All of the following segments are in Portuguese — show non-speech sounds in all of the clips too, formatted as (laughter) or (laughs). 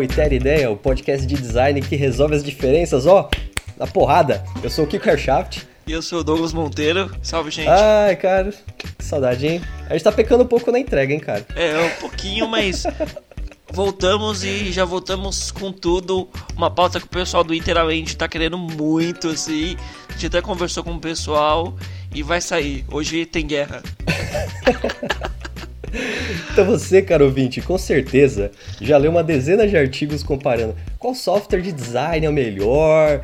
Bem-vindo ao Iter Ideia, o podcast de design que resolve as diferenças, ó, na porrada. Eu sou o Kiko Aircraft. E eu sou o Douglas Monteiro. Salve, gente. Ai, cara, que saudade, hein? A gente tá pecando um pouco na entrega, hein, cara? É, um pouquinho, mas voltamos e já voltamos com tudo. Uma pauta que o pessoal do Interamente tá querendo muito, assim. A gente até conversou com o pessoal e vai sair. Hoje tem guerra. (laughs) Então você, caro ouvinte, com certeza já leu uma dezena de artigos comparando qual software de design é o melhor,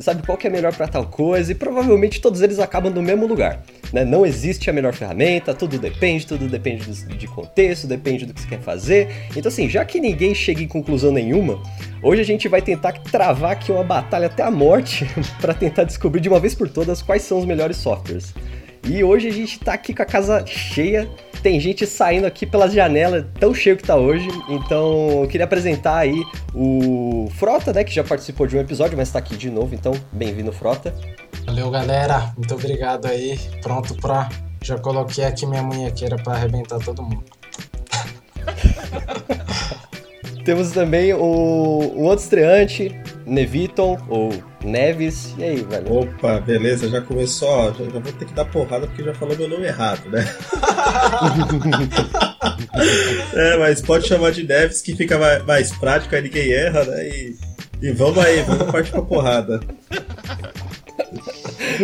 sabe qual que é melhor para tal coisa, e provavelmente todos eles acabam no mesmo lugar. Né? Não existe a melhor ferramenta, tudo depende, tudo depende de contexto, depende do que você quer fazer. Então, assim, já que ninguém chega em conclusão nenhuma, hoje a gente vai tentar travar aqui uma batalha até a morte (laughs) para tentar descobrir de uma vez por todas quais são os melhores softwares. E hoje a gente tá aqui com a casa cheia, tem gente saindo aqui pelas janelas, tão cheio que tá hoje. Então, eu queria apresentar aí o Frota, né, que já participou de um episódio, mas tá aqui de novo, então bem-vindo, Frota. Valeu, galera. Muito obrigado aí. Pronto pra. Já coloquei aqui minha munhequeira para arrebentar todo mundo. (laughs) Temos também o, o outro estreante, Neviton, ou Neves. E aí, velho? Opa, beleza, já começou, ó, já, já, vou ter que dar porrada porque já falou meu nome errado, né? (laughs) é, mas pode chamar de Neves que fica mais, mais prático, aí ninguém erra, né? E, e vamos aí, vamos partir pra porrada.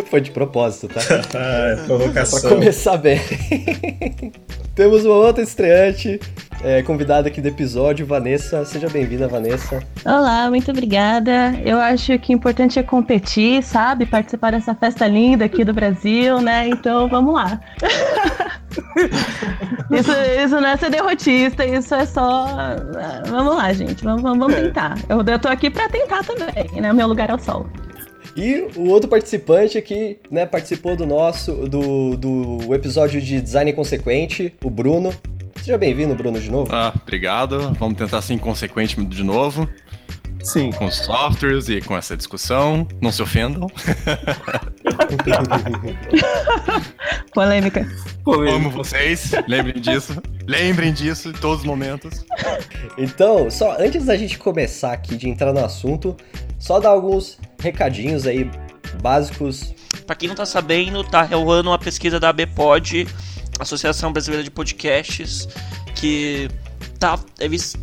Foi de propósito, tá? ah, (laughs) é provocação. pra começar bem. (laughs) Temos uma outra estreante, é, convidada aqui do episódio, Vanessa. Seja bem-vinda, Vanessa. Olá, muito obrigada. Eu acho que o importante é competir, sabe? Participar dessa festa linda aqui do Brasil, né? Então vamos lá. (laughs) isso, isso não é ser derrotista, isso é só. Vamos lá, gente. Vamos, vamos tentar. Eu, eu tô aqui para tentar também, né? O meu lugar é o sol. E o outro participante aqui, né, participou do nosso, do, do episódio de Design Consequente, o Bruno. Seja bem-vindo, Bruno, de novo. Ah, obrigado. Vamos tentar ser inconsequente de novo. Sim. Com os softwares e com essa discussão. Não se ofendam. (laughs) Polêmica. Polêmica. Amo vocês. Lembrem disso. Lembrem disso em todos os momentos. Então, só antes da gente começar aqui de entrar no assunto, só dar alguns recadinhos aí básicos. Para quem não tá sabendo, tá rolando uma pesquisa da ABPOD, Associação Brasileira de Podcasts, que tá eles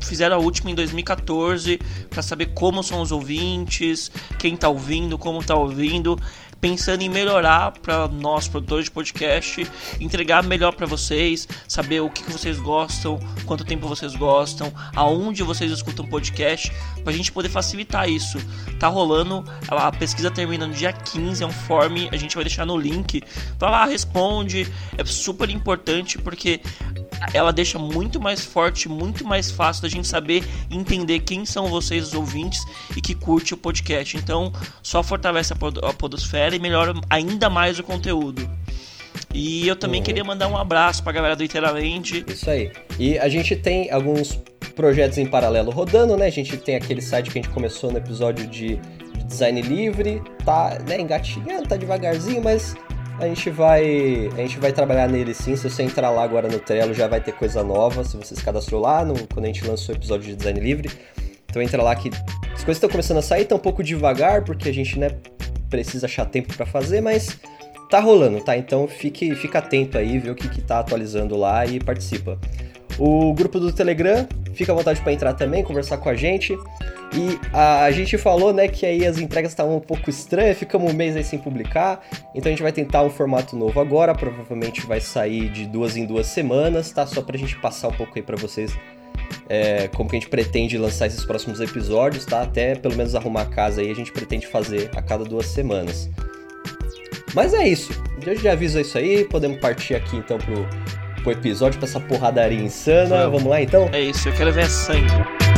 fizeram a última em 2014 para saber como são os ouvintes, quem tá ouvindo, como tá ouvindo pensando em melhorar para nós produtores de podcast, entregar melhor para vocês, saber o que, que vocês gostam, quanto tempo vocês gostam, aonde vocês escutam podcast, para a gente poder facilitar isso. Tá rolando, a pesquisa termina no dia 15, é um form, a gente vai deixar no link. Vai lá, responde, é super importante porque ela deixa muito mais forte, muito mais fácil da gente saber entender quem são vocês, os ouvintes, e que curte o podcast. Então, só fortalece a podosfera e melhora ainda mais o conteúdo. E eu também uhum. queria mandar um abraço pra galera do Inteiramente. Isso aí. E a gente tem alguns projetos em paralelo rodando, né? A gente tem aquele site que a gente começou no episódio de design livre, tá né, engatinhando, tá devagarzinho, mas a gente vai a gente vai trabalhar nele sim. Se você entrar lá agora no Trello, já vai ter coisa nova. Se você se cadastrou lá, no, quando a gente lançou o episódio de design livre. Então entra lá que as coisas estão começando a sair, tá um pouco devagar, porque a gente, né, precisa achar tempo para fazer, mas tá rolando, tá? Então fique, fique atento aí, vê o que, que tá atualizando lá e participa. O grupo do Telegram, fica à vontade para entrar também, conversar com a gente. E a, a, gente falou, né, que aí as entregas estavam um pouco estranhas, ficamos um mês aí sem publicar. Então a gente vai tentar um formato novo agora, provavelmente vai sair de duas em duas semanas, tá? Só pra gente passar um pouco aí pra vocês é, como que a gente pretende lançar esses próximos episódios, tá? Até pelo menos arrumar a casa aí, a gente pretende fazer a cada duas semanas. Mas é isso. Já, já aviso isso aí, podemos partir aqui então pro, pro episódio, pra essa porradaria insana. Vamos, Vamos lá então? É isso, eu quero ver sangue.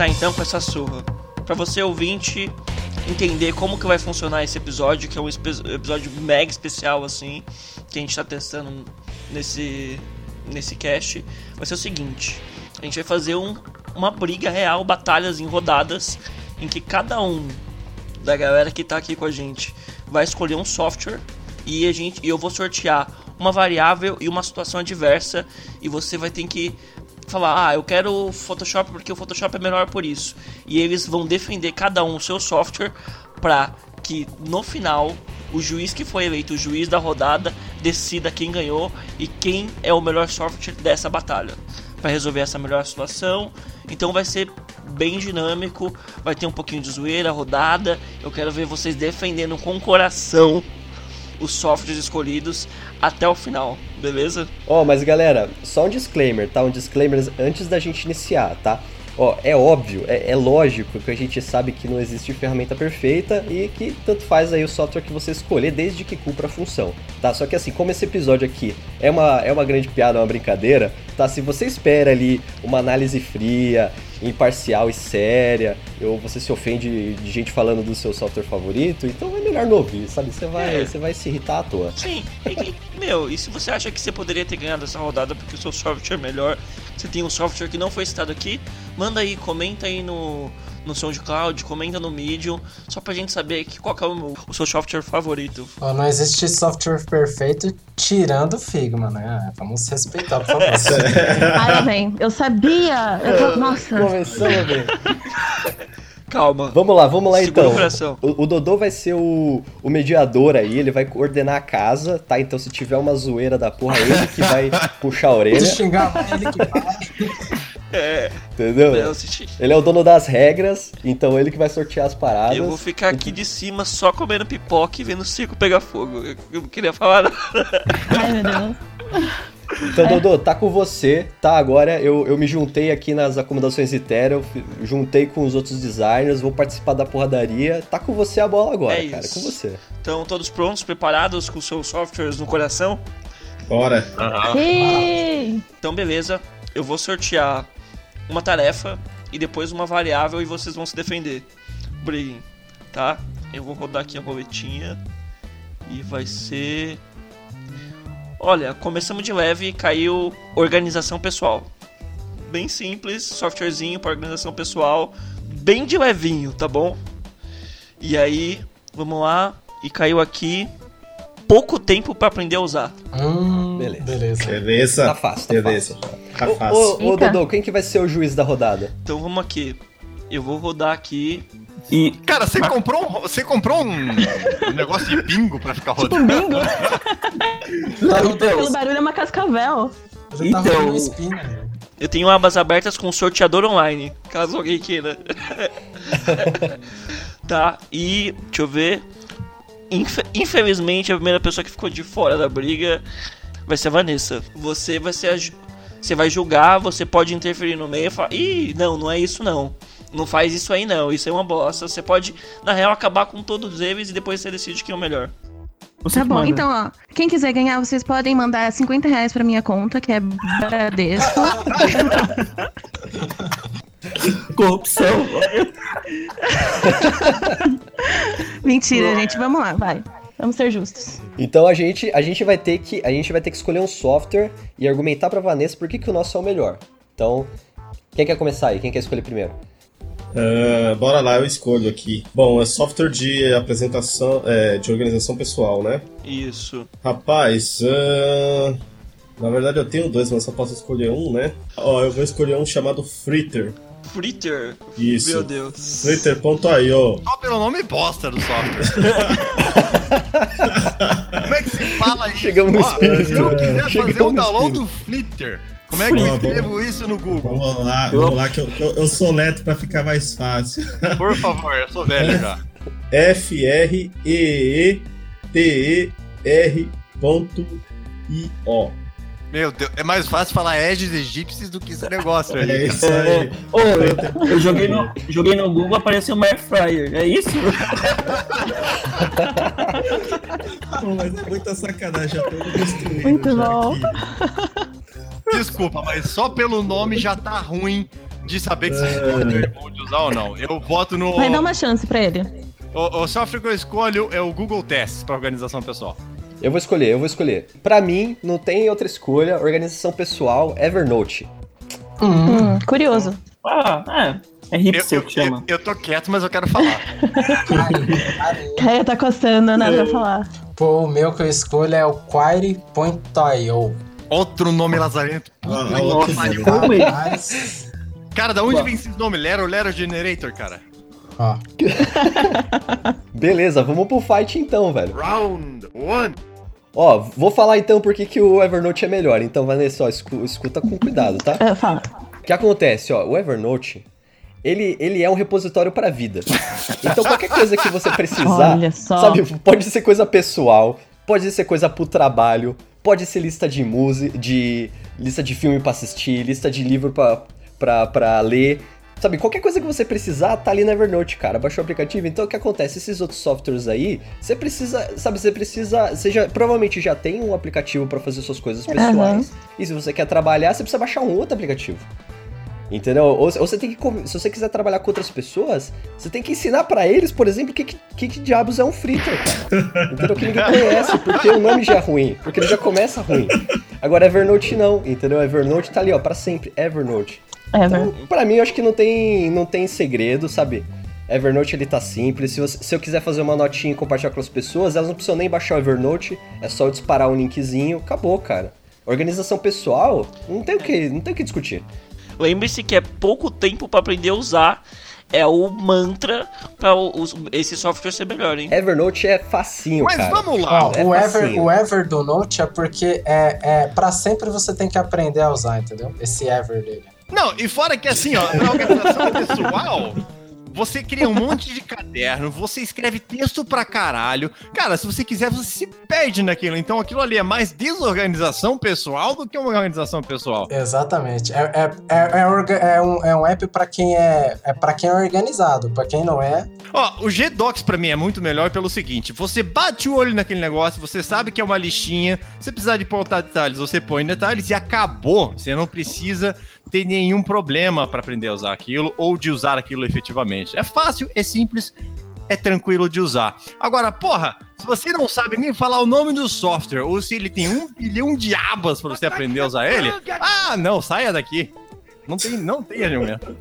Começar então com essa surra. Para você ouvinte, entender como que vai funcionar esse episódio, que é um episódio mega especial assim, que a gente tá testando nesse nesse cast, vai ser o seguinte: a gente vai fazer um, uma briga real, batalhas em rodadas, em que cada um da galera que tá aqui com a gente vai escolher um software e a gente e eu vou sortear uma variável e uma situação adversa e você vai ter que falar, ah, eu quero Photoshop porque o Photoshop é melhor por isso. E eles vão defender cada um o seu software para que no final o juiz que foi eleito, o juiz da rodada, decida quem ganhou e quem é o melhor software dessa batalha para resolver essa melhor situação. Então vai ser bem dinâmico, vai ter um pouquinho de zoeira, rodada. Eu quero ver vocês defendendo com coração os softwares escolhidos até o final, beleza? Ó, mas galera, só um disclaimer, tá? Um disclaimer antes da gente iniciar, tá? Ó, é óbvio, é, é lógico que a gente sabe que não existe ferramenta perfeita e que tanto faz aí o software que você escolher desde que cumpra a função, tá? Só que assim, como esse episódio aqui é uma, é uma grande piada, uma brincadeira, tá? Se você espera ali uma análise fria, imparcial e séria, ou você se ofende de gente falando do seu software favorito, então é melhor não ouvir, sabe? Você vai, É. você vai se irritar à toa. Sim, e, e, meu, e se você acha que você poderia ter ganhado essa rodada porque o seu software é melhor, você tem um software que não foi citado aqui, manda aí, comenta aí no, no SoundCloud, comenta no Medium, só pra gente saber que, qual que é o, o seu software favorito. Ó, não existe software perfeito tirando o Figma, né? Vamos respeitar, por favor. (laughs) Ai. Eu sabia. Eu (laughs) Nossa. Começamos bem. Calma. Vamos lá, vamos lá Segura então. o. O, Dodô vai ser o, o mediador aí, ele vai coordenar a casa, tá? Então se tiver uma zoeira da porra, ele que vai (laughs) puxar a Se orelha, xingar ele que para. É, entendeu? eu, assisti. Ele é o dono das regras, então ele que vai sortear as paradas. eu vou ficar aqui de cima só comendo pipoca e vendo o circo pegar fogo. Eu, não queria falar nada. (laughs) Ai, meu Deus. Então, Dodô, tá com você, tá? Agora eu, eu me juntei aqui nas acomodações Ethereum, juntei com os outros designers, vou participar da porradaria. Tá com você a bola agora, É cara, isso. com você. Então, todos prontos, preparados com seus softwares no coração? Bora. Sim. Então, beleza. Eu vou sortear uma tarefa e depois uma variável e vocês vão se defender. Briguem, tá? Eu vou rodar aqui a roletinha e vai ser. Olha, começamos de leve e caiu organização pessoal. Bem simples, softwarezinho para organização pessoal, bem de levinho, tá bom? E aí, vamos lá, e caiu aqui pouco tempo para aprender a usar. Hum, Beleza. beleza. Beleza. Tá fácil, tá Beleza. Tá Ô, fácil. ô, ô, Eita. Dodô, quem que vai ser o juiz da rodada? Então vamos aqui. Eu vou rodar aqui. E, cara, você comprou um, você comprou um, um negócio de bingo pra ficar Tipo rodando? bingo. (laughs) Meu Pelo barulho é uma cascavel. Tá Então- espinha. Eu tenho abas abertas com sorteador online, caso alguém queira. (laughs) tá, e deixa eu ver. Infe- infelizmente, a primeira pessoa que ficou de fora da briga vai ser a Vanessa. Você vai ser a ju- Você vai julgar, você pode interferir no meio e falar: Ih, não, não é isso não. Não faz isso aí não, isso é uma bosta. Você pode, na real, acabar com todos eles e depois você decide quem é o melhor. Você Tá bom, manda. então, ó. Quem quiser ganhar, vocês podem mandar 50 reais pra minha conta, que é Bradesco. (laughs) Corrupção. (laughs) Mentira, gente. Vamos lá, vai. Vamos ser justos. Então a gente, a gente vai ter que a gente vai ter que escolher um software e argumentar pra Vanessa por que, que o nosso é o melhor. Então, quem quer começar aí? Quem quer escolher primeiro? Ah, bora lá, eu escolho aqui. Bom, é software de apresentação, é, de organização pessoal, né? Isso. Rapaz, ah, na verdade eu tenho dois, mas só posso escolher um, né? Ó, eu vou escolher um chamado Fritter. Fritter. Isso. Meu Deus. Fritter.io. Só pelo nome bosta do software. (laughs) Como é que se fala isso? Chegamos no espírito. Se eu quiser fazer Chegamos um no download do Flitter, como é que eu escrevo isso no Google? Vamos lá, vamos lá, que eu, eu, eu sou leto pra ficar mais fácil. Por favor, eu sou velho já. F-R-E-E-T-E-R.io. Meu Deus, é mais fácil falar Aegis egípcios do que esse negócio É aí. (laughs) isso aí. Ô, eu, eu joguei no, joguei no Google, apareceu uma Fryer. É isso? (laughs) Pô, mas é muita sacanagem, já tô destruindo Muito bom. Desculpa, mas só pelo nome já tá ruim de saber software é bom de usar ou não. Eu voto no. Vai dar uma chance pra ele. O, o software que eu escolho é o Google Tests para organização pessoal. Eu vou escolher, eu vou escolher. Pra mim, não tem outra escolha. Organização pessoal, Evernote. Hum, curioso. Ah, é. É hipster eu, que chama. eu- eu tô quieto, mas eu quero falar. (laughs) Caia tá coçando, nada pra falar. Pô, o meu que eu escolho é o Query.io. Outro nome lazarento. Ah, ah. Como é? Mas, Cara, da onde Ué. vem esse nome? Lero, Lero Generator, cara. ó, (laughs) Beleza, vamos pro fight então, velho. Round one. Ó, vou falar então por que o Evernote é melhor. Então, Vanessa, ó, escu- escuta com cuidado, tá? Ah, fala. O que acontece, ó, o Evernote, ele, ele é um repositório pra vida. Então, qualquer coisa que você precisar, sabe, pode ser coisa pessoal, pode ser coisa pro trabalho, pode ser lista de música, de lista de filme pra assistir, lista de livro pra ler. Sabe, qualquer coisa que você precisar tá ali no Evernote, cara. Baixou o aplicativo. Então o que acontece? Esses outros softwares aí, você precisa, sabe, você precisa. Você já, provavelmente já tem um aplicativo pra fazer suas coisas pessoais. E se você quer trabalhar, você precisa baixar um outro aplicativo. Entendeu? Ou, ou você tem que. Se você quiser trabalhar com outras pessoas, você tem que ensinar pra eles, por exemplo, o que, que, que que diabos é um fritter, cara. Entendeu? Que ninguém conhece, porque o nome já é ruim. Porque ele já começa ruim. Agora, Evernote não, entendeu? Evernote tá ali, ó, pra sempre. Evernote. Ever. Então, pra mim, eu acho que não tem, não tem segredo, sabe? Evernote ele tá simples. Se, você- se eu quiser fazer uma notinha e compartilhar com as pessoas, elas não precisam nem baixar o Evernote. É só eu disparar um linkzinho, acabou, cara. Organização pessoal, não tem o que, não tem o que discutir. Lembre-se que é pouco tempo pra aprender a usar. É o mantra os- esse software ser melhor, hein? Evernote é facinho, Mas cara. vamos lá. é o, Ever, o Ever do Note é porque é, é para sempre você tem que aprender a usar, entendeu? Esse Ever dele. Não, e fora que assim, ó, na organização pessoal, você cria um monte de caderno, você escreve texto pra caralho. Cara, se você quiser, você se perde naquilo. Então aquilo ali é mais desorganização pessoal do que uma organização pessoal. Exatamente. É, é, é, é, é um, é um app pra quem é, é para quem é organizado. Pra quem não é, Ó, o Gdocs pra mim é muito melhor pelo seguinte: você bate o olho naquele negócio, você sabe que é uma listinha, você precisar de botar detalhes, você põe detalhes e acabou. Você não precisa ter nenhum problema pra aprender a usar aquilo ou de usar aquilo efetivamente. É fácil, é simples, é tranquilo de usar. Agora, porra, se você não sabe nem falar o nome do software ou se ele tem um bilhão de abas pra você aprender a usar ele, ah, não, saia daqui. Não tem, não tem argumento.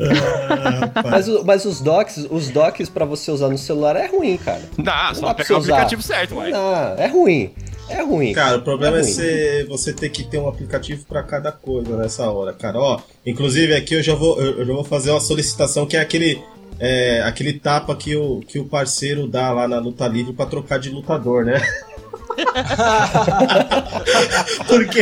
Ah, rapaz. Mas, mas os docs, os docs pra você usar no celular é ruim, cara. Não só dá pra pegar o usar. aplicativo certo, ué. Não, é ruim. É ruim. Cara, o problema é, ruim. ser, você ter que ter um aplicativo pra cada coisa nessa hora, cara. Ó, inclusive aqui eu já vou, eu, já vou fazer uma solicitação que é aquele, é, aquele tapa que o, que o parceiro dá lá na luta livre pra trocar de lutador, né? (laughs) porque,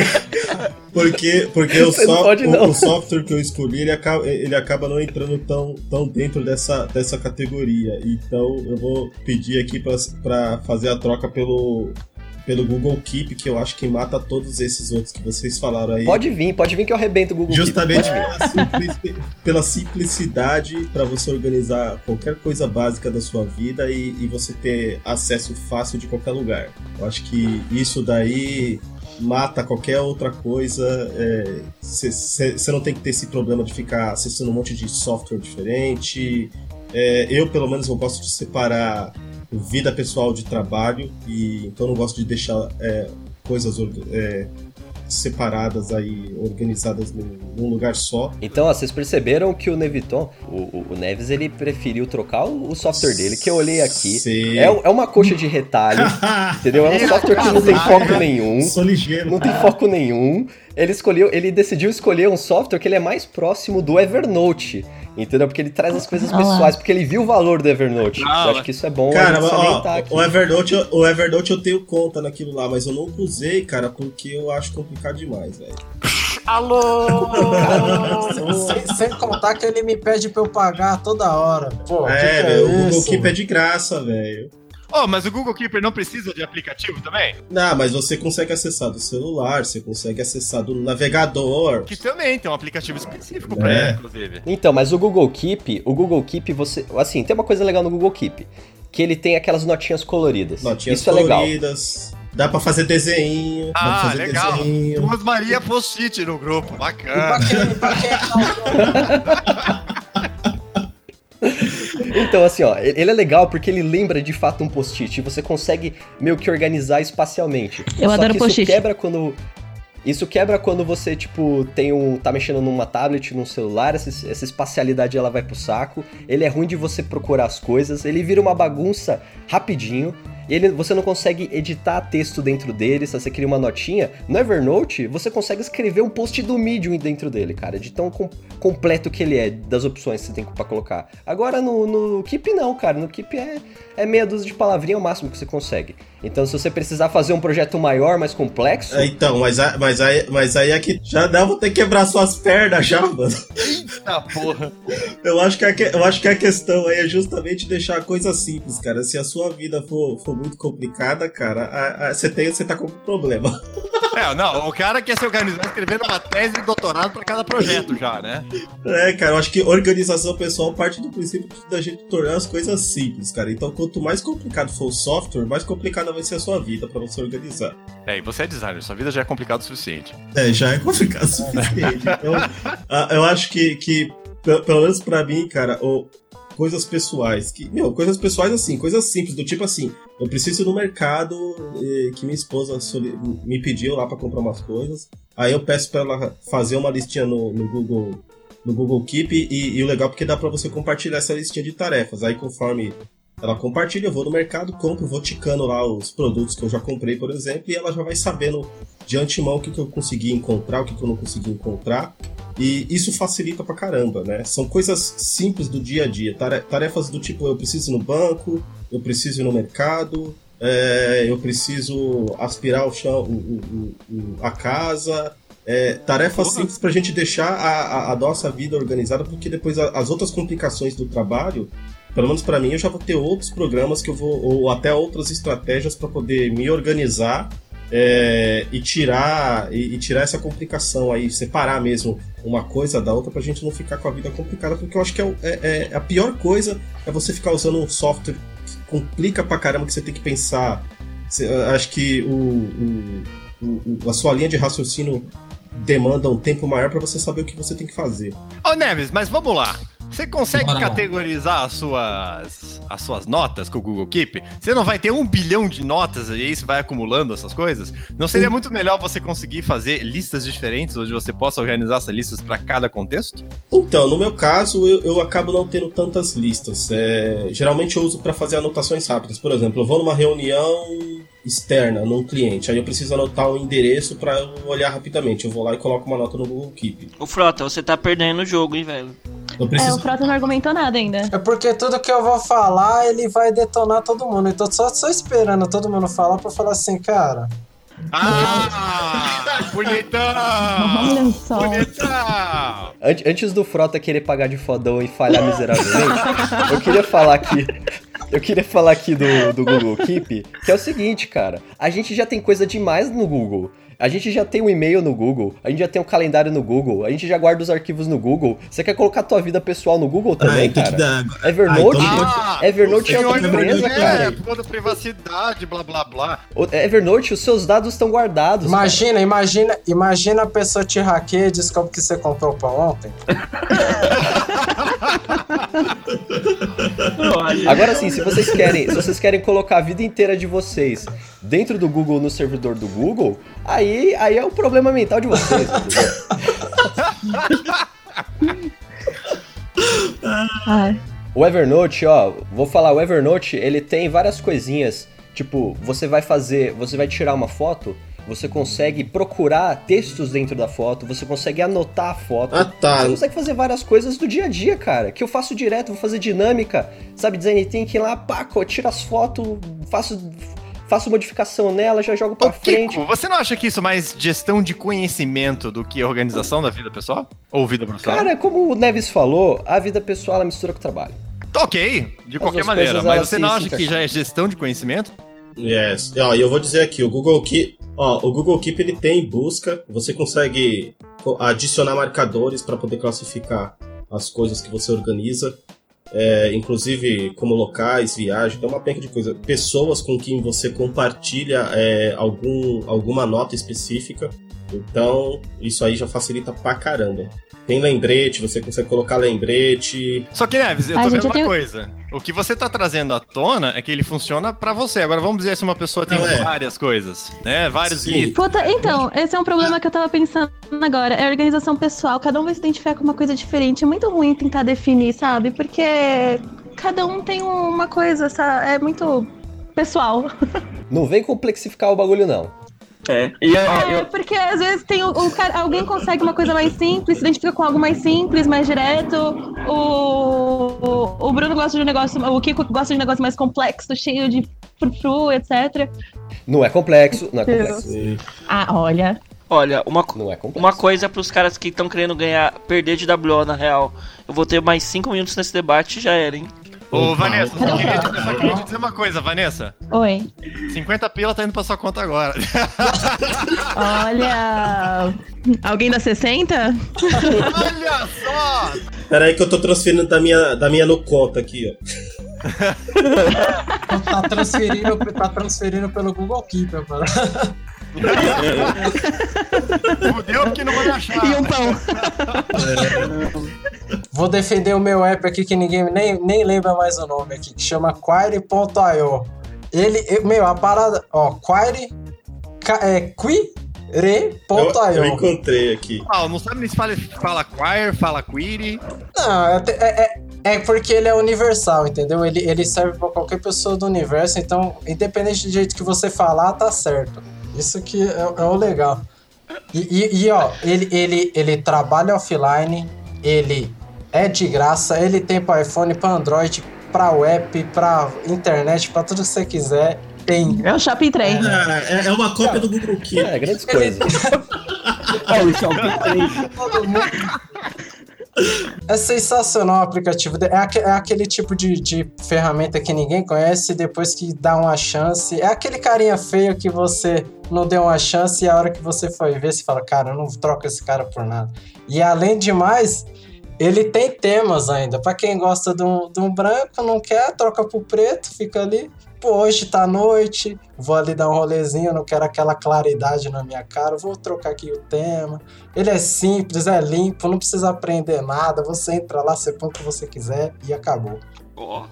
porque, porque o, Você soft- o- o software que eu escolhi ele acaba, ele acaba não entrando tão, tão dentro dessa, dessa categoria. Então eu vou pedir aqui pra fazer a troca pelo, pelo Google Keep, que eu acho que mata todos esses outros que vocês falaram aí. Pode vir, pode vir que eu arrebento o Google Keep. Justamente Pode vir. pela, simplici- pela simplicidade para você organizar qualquer coisa básica da sua vida e, e você ter acesso fácil de qualquer lugar. Eu acho que isso daí mata qualquer outra coisa. Você não tem que ter esse problema de ficar acessando um monte de software diferente. É, eu, pelo menos, eu gosto de separar vida pessoal de trabalho e então eu não gosto de deixar é, coisas é, separadas aí, organizadas num, num lugar só. Então, ó, vocês perceberam que o Neviton, o, o- Neves, ele preferiu trocar o, o software dele, que eu olhei aqui. É, é uma coxa de retalho, (laughs) entendeu? É um software que não tem foco nenhum. Sou ligeiro. Não tem foco nenhum. Ele escolheu, ele decidiu escolher um software que ele é mais próximo do Evernote. Entendeu? Porque ele traz as coisas pessoais, porque ele viu o valor do Evernote. Ah, eu acho que isso é bom Cara, ó, aqui. o Evernote, eu- o Evernote eu tenho conta naquilo lá, mas eu nunca usei, cara, porque eu acho complicado demais, velho. (laughs) sem, sem contar que ele me pede pra eu pagar toda hora. Pô, que É, que velho, o Google? Keep é de graça, velho. Oh, mas o Google Keeper não precisa de aplicativo também? Não, mas você consegue acessar do celular, você consegue acessar do navegador. Que também tem um aplicativo específico pra É. ele, inclusive. Então, mas o Google Keep, o Google Keep, você. Assim, tem uma coisa legal no Google Keep. Que ele tem aquelas notinhas coloridas. Notinhas Isso é legal. coloridas. Dá pra fazer desenho. dá pra Ah, fazer legal. desenho. Duas Maria Post-it no grupo, E pra bacana. (laughs) quem, pra quem tá usando- Então, assim, ó, ele é legal porque ele lembra de fato um post-it você consegue meio que organizar espacialmente. Eu Só adoro que isso post-it. quebra quando. Isso quebra quando você, tipo, tem um. tá mexendo numa tablet, num celular, essa, essa espacialidade ela vai pro saco. Ele é ruim de você procurar as coisas, ele vira uma bagunça rapidinho. E ele, você não consegue editar texto dentro dele, se você cria uma notinha. No Evernote, você consegue escrever um post do Medium dentro dele, cara, de tão com- completo que ele é, das opções que você tem pra colocar. Agora no, no Keep não, cara, no Keep é, é meia dúzia de palavrinha é o máximo que você consegue. Então se você precisar fazer um projeto maior, mais complexo, É, então, mas, a- mas, aí, mas aí é que já dá, vou ter que quebrar suas pernas já, mano. Ah, porra. Eu acho, que a, eu acho que a questão aí é justamente deixar a coisa simples, cara. Se a sua vida for, for muito complicada, cara, você tem, você tá com um problema. (laughs) É, não, o cara quer se organizar escrevendo uma tese de doutorado pra cada projeto já, né? É, cara, eu acho que organização pessoal parte do princípio da gente tornar as coisas simples, cara. Então, quanto mais complicado for o software, mais complicada vai ser a sua vida pra você organizar. É, e você é designer, sua vida já é complicada o suficiente. É, já é complicado o suficiente. Então, eu acho que, que pe- pelo menos pra mim, cara, o, coisas pessoais. Que, meu, coisas pessoais assim, coisas simples, do tipo assim, eu preciso ir no mercado eh, que minha esposa me pediu lá pra comprar umas coisas. Aí eu peço pra ela fazer uma listinha no, no Google. No Google Keep e, e o legal é porque dá pra você compartilhar essa listinha de tarefas. Aí conforme ela compartilha, eu vou no mercado, compro, vou ticando lá os produtos que eu já comprei, por exemplo, e ela já vai sabendo de antemão o que, que eu consegui encontrar, o que, que eu não consegui encontrar. E isso facilita pra caramba, né? São coisas simples do dia a dia. tare- Tarefas do tipo, eu preciso ir no banco, eu preciso ir no mercado, é, eu preciso aspirar o chão, o- o- o- a casa. É, tarefas Porra. simples pra gente deixar a, a- a nossa vida organizada, porque depois a- as outras complicações do trabalho, pelo menos pra mim, eu já vou ter outros programas que eu vou, ou até outras estratégias pra poder me organizar é, e tirar e, e tirar essa complicação aí, separar mesmo uma coisa da outra pra gente não ficar com a vida complicada, porque eu acho que é, é- é- a pior coisa é você ficar usando um software que complica pra caramba, que você tem que pensar. Você- acho que o, o- o- a sua linha de raciocínio demanda um tempo maior pra você saber o que você tem que fazer. Ô, Neves, mas vamos lá. Você consegue Bora lá. categorizar as suas, as suas notas com o Google Keep? Você não vai ter um bilhão de notas e aí você vai acumulando essas coisas? Não seria muito melhor você conseguir fazer listas diferentes, onde você possa organizar essas listas para cada contexto? Então, no meu caso, eu, eu acabo não tendo tantas listas. É, geralmente eu uso para fazer anotações rápidas. Por exemplo, eu vou numa reunião externa, num cliente, aí eu preciso anotar um endereço para olhar rapidamente. Eu vou lá e coloco uma nota no Google Keep. Ô Frota, você tá perdendo o jogo, hein, velho? Eu É, preciso. o Frota não argumentou nada ainda. É porque tudo que eu vou falar, ele vai detonar todo mundo. Então só só esperando todo mundo falar pra falar assim, cara. Ah! (laughs) bonitão! Olha só. Bonitão! Ante- Antes do Frota querer pagar de fodão e falhar miseravelmente, eu queria falar aqui. Eu queria falar aqui do, do Google Keep, que é o seguinte, cara. A gente já tem coisa demais no Google. A gente já tem um e-mail no Google, a gente já tem um calendário no Google, a gente já guarda os arquivos no Google. Você quer colocar a tua vida pessoal no Google também, Ah, tem que cara? dar- Evernote? Ah, então Ah, Evernote é outra empresa, é, cara. por conta da privacidade, blá blá blá. O- Evernote, os seus dados estão guardados. cara. Imagina, imagina, imagina a pessoa te hackeia e descobre que você comprou pão ontem. (laughs) Agora sim, se vocês querem, se vocês querem colocar a vida inteira de vocês dentro do Google no servidor do Google, aí, aí é o problema mental de vocês? (laughs) Ai. O Evernote, ó, vou falar, o Evernote, ele tem várias coisinhas, tipo, você vai fazer, você vai tirar uma foto, você consegue procurar textos dentro da foto, você consegue anotar a foto. Ah, tá. Você consegue fazer várias coisas do dia a dia, cara, que eu faço direto, vou fazer dinâmica, sabe, design thinking lá, paco, eu tiro as fotos, faço faço modificação nela, já jogo pra Ô, frente. Kiko, você não acha que isso é mais gestão de conhecimento do que organização da vida pessoal? Ou vida profissional? Cara, como o Neves falou, a vida pessoal ela mistura com o trabalho. ok, de qualquer duas maneira. Mas você não acha que já é gestão de conhecimento? Yes. E eu vou dizer aqui, o Google Keep, ó, o Google Keep ele tem busca, você consegue co- adicionar marcadores para poder classificar as coisas que você organiza, é, inclusive como locais, viagem, tem uma penca de coisa, pessoas com quem você compartilha é, algum, alguma nota específica. Então, isso aí já facilita pra caramba. Tem lembrete, você consegue colocar lembrete. Só que, Neves, eu Ai, tô gente, vendo uma tenho- coisa. O que você tá trazendo à tona é que ele funciona pra você. Agora vamos dizer se uma pessoa tem é. várias coisas, né? Vários Sim. itens. Puta, então, esse é um problema que eu tava pensando agora. É a organização pessoal. Cada um vai se identificar com uma coisa diferente. É muito ruim tentar definir, sabe? Porque cada um tem uma coisa, sabe? É muito pessoal. (laughs) Não vem complexificar o bagulho, não. É. E eu, É, eu, porque às vezes tem o, o cara, alguém consegue uma coisa mais simples, se identifica com algo mais simples, mais direto. O, o, o Bruno gosta de um negócio, o Kiko gosta de um negócio mais complexo, cheio de frufru, etc. Não é complexo, não é complexo. Ah, olha. Olha, uma, é uma coisa pros caras que estão querendo ganhar, perder de WO na real. Eu vou ter mais 5 minutos nesse debate e já era, hein? Ô, Vanessa, Calma, só queria, calma. só queria te dizer uma coisa, Vanessa. Oi. 50 pila tá indo pra sua conta agora. (laughs) Olha. Alguém dá 60? Olha só! Pera aí que eu tô transferindo da minha, da minha no conta aqui, ó. (laughs) Tá transferindo, tá transferindo pelo Google Keep, mano. Fudeu porque não vai achar. E um pão. Vou defender o meu app aqui que ninguém nem, nem lembra mais o nome aqui, que chama Quire.io. Ele, eu- meu, a parada, ó, Quire, é, Eu, eu Quire.io. encontrei aqui. Ah, não sabe nem se fala, fala queer, fala query. Não, é, é, é- é porque ele é universal, entendeu? Ele, ele serve pra qualquer pessoa do universo, então, independente do jeito que você falar, tá certo. Isso que é, é o legal. E, e- e, ó, ele, ele, ele trabalha offline, ele é de graça, ele tem pra iPhone, pra Android, pra web, pra internet, pra tudo que você quiser. Tem. É o Shopping Trem. Ah, é, é uma cópia do Google Keep. É, grandes coisas. (laughs) é o Shopping 3. Todo mundo. É sensacional o aplicativo. É, é aquele tipo de, de ferramenta que ninguém conhece e depois que dá uma chance. É aquele carinha feio que você não deu uma chance e a hora que você foi ver, você fala, cara, eu não troco esse cara por nada. E além de mais, ele tem temas ainda. Pra quem gosta de um, de um branco, não quer, troca pro preto, fica ali. Pô, hoje tá noite, vou ali dar um rolezinho, não quero aquela claridade na minha cara, vou trocar aqui o tema. Ele é simples, é limpo, não precisa aprender nada. Você entra lá, você põe o que você quiser e acabou. Ó,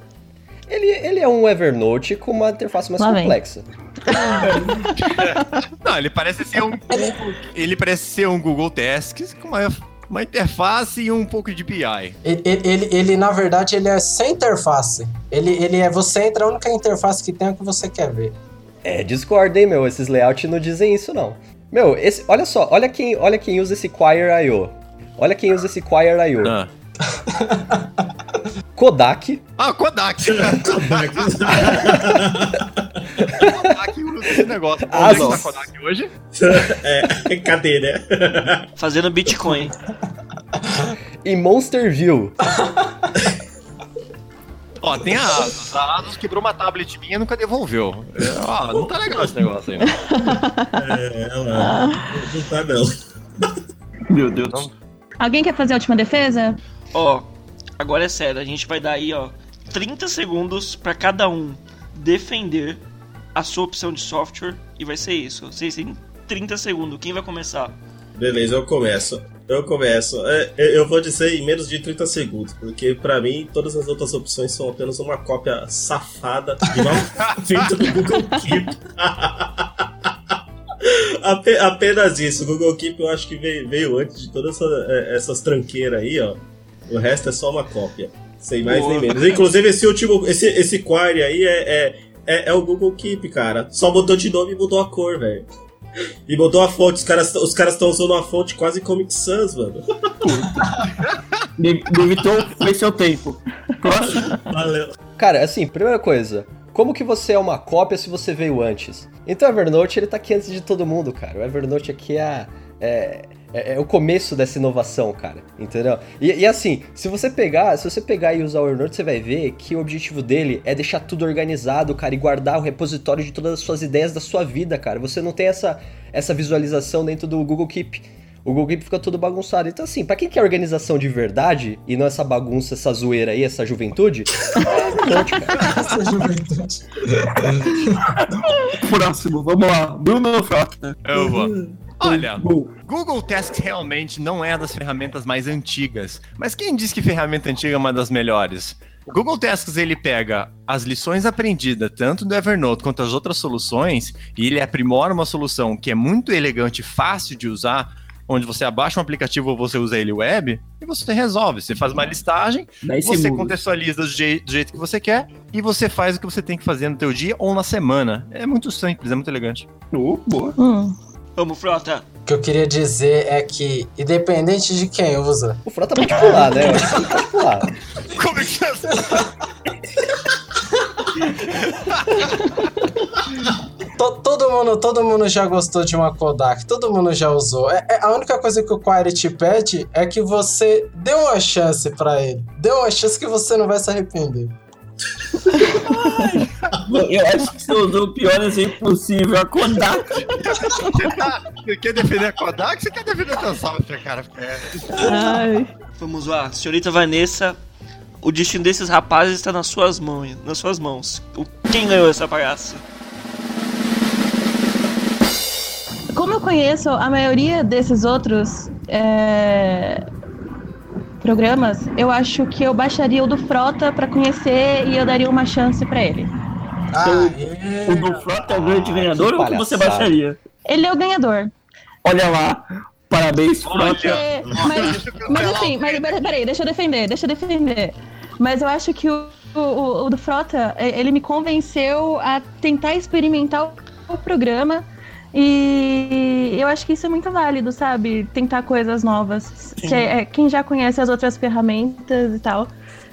Ele, ele é um Evernote com uma interface mais Lá complexa. (laughs) Não, ele parece ser um Google, ele parece ser um Google Tasks com uma, uma interface e um pouco de BI. Ele, ele, ele, na verdade, ele é sem interface. Ele, ele é você entra, a única interface que tem é o que você quer ver. É, discorda, hein, meu? Esses layouts não dizem isso, não. Meu, esse, olha só, olha quem, olha quem usa esse Quire.io. Olha quem usa esse Quire.io. Ah, (laughs) Kodak, ah (laughs) Kodak. Kodak usa esse negócio. Onde é que tá. Kodak hoje? (laughs) É, cadê, né? fazendo Bitcoin. e Monster View. Ó, tem a Asus. A Asus quebrou uma tablet minha e nunca devolveu. É, ó, não tá legal esse negócio aí, não. É, ela não tá não. Meu Deus. Alguém quer fazer a última defesa? Ó, agora é sério, a gente vai dar aí, ó, 30 segundos pra cada um defender a sua opção de software e vai ser isso. Vocês têm 30 segundos. Quem vai começar? Beleza, eu começo. Eu começo. É, eu eu vou dizer em menos de 30 segundos, porque pra mim todas as outras opções são apenas uma cópia safada de mal (laughs) feita do Google Keep. (laughs) Ape- Apenas isso. O Google Keep eu acho que veio, veio antes de todas essa- é, essas tranqueiras aí, ó. O resto é só uma cópia. Sem mais Boa. nem menos. Inclusive, esse último, esse, esse Query aí é, é, é, é o Google Keep, cara. Só mudou de nome e mudou a cor, velho. E mudou a fonte. Os caras os caras estão usando uma fonte quase Comic Sans, mano. (laughs) Ter foi seu tempo. Valeu. Cara, assim, primeira coisa, como que você é uma cópia se você veio antes? Então o Evernote, ele tá aqui antes de todo mundo, cara. O Evernote aqui é, a- é, é- é o começo dessa inovação, cara, entendeu? E, e assim, se você pegar, se você pegar e usar o Evernote, você vai ver que o objetivo dele é deixar tudo organizado, cara, e guardar o repositório de todas as suas ideias da sua vida, cara. Você não tem essa, essa visualização dentro do Google Keep. O Google Keep fica todo bagunçado. Então, assim, pra quem quer organização de verdade, e não essa bagunça, essa zoeira aí, essa juventude, (laughs) é Evernote, cara. Essa juventude. Próximo, vamos lá. Bruno Frota. Eu vou. Olha. Google Tasks realmente não é das ferramentas mais antigas. Mas quem diz que ferramenta antiga é uma das melhores? O Google Tasks ele pega as lições aprendidas tanto do Evernote quanto as outras soluções e ele aprimora uma solução que é muito elegante, e fácil de usar, onde você abaixa um aplicativo ou você usa ele web e você resolve. Você faz uma listagem, 10 você contextualiza do, jei- do jeito que você quer e você faz o que você tem que fazer no teu dia ou na semana. É muito simples, é muito elegante. Oh, boa. Hum. Vamos, Frota. O que eu queria dizer é que, independente de quem usa, O Frota pode pular, né? Ele pode pular. Como é que to- todo, mundo, todo mundo já gostou de uma Kodak, todo mundo já usou. É, é- a única coisa que o Query te pede é que você dê uma chance pra ele. Dê uma chance que você não vai se arrepender. Eu acho que você usou o pior exemplo possível, a Kodak. Você quer defender a Kodak? Você quer defender teu software, cara? É. Ai. Vamos lá, senhorita Vanessa. O destino desses rapazes está nas suas mãos. Nas suas mãos. O- Quem ganhou essa bagaça? Como eu conheço a maioria desses outros é, programas, eu acho que eu baixaria o do Frota pra conhecer e eu daria uma chance pra ele. Aê! O do Frota é o grande ganhador que ou o que você baixaria? Ele é o ganhador. Olha lá. Parabéns, Frota. Porque, mas, mas assim, mas pera- peraí, deixa eu defender, deixa eu defender. Mas eu acho que o, o, o do Frota, eh, ele me convenceu a tentar experimentar o programa. E eu acho que isso é muito válido, sabe? Tentar coisas novas. Que é- é, quem já conhece as outras ferramentas e tal,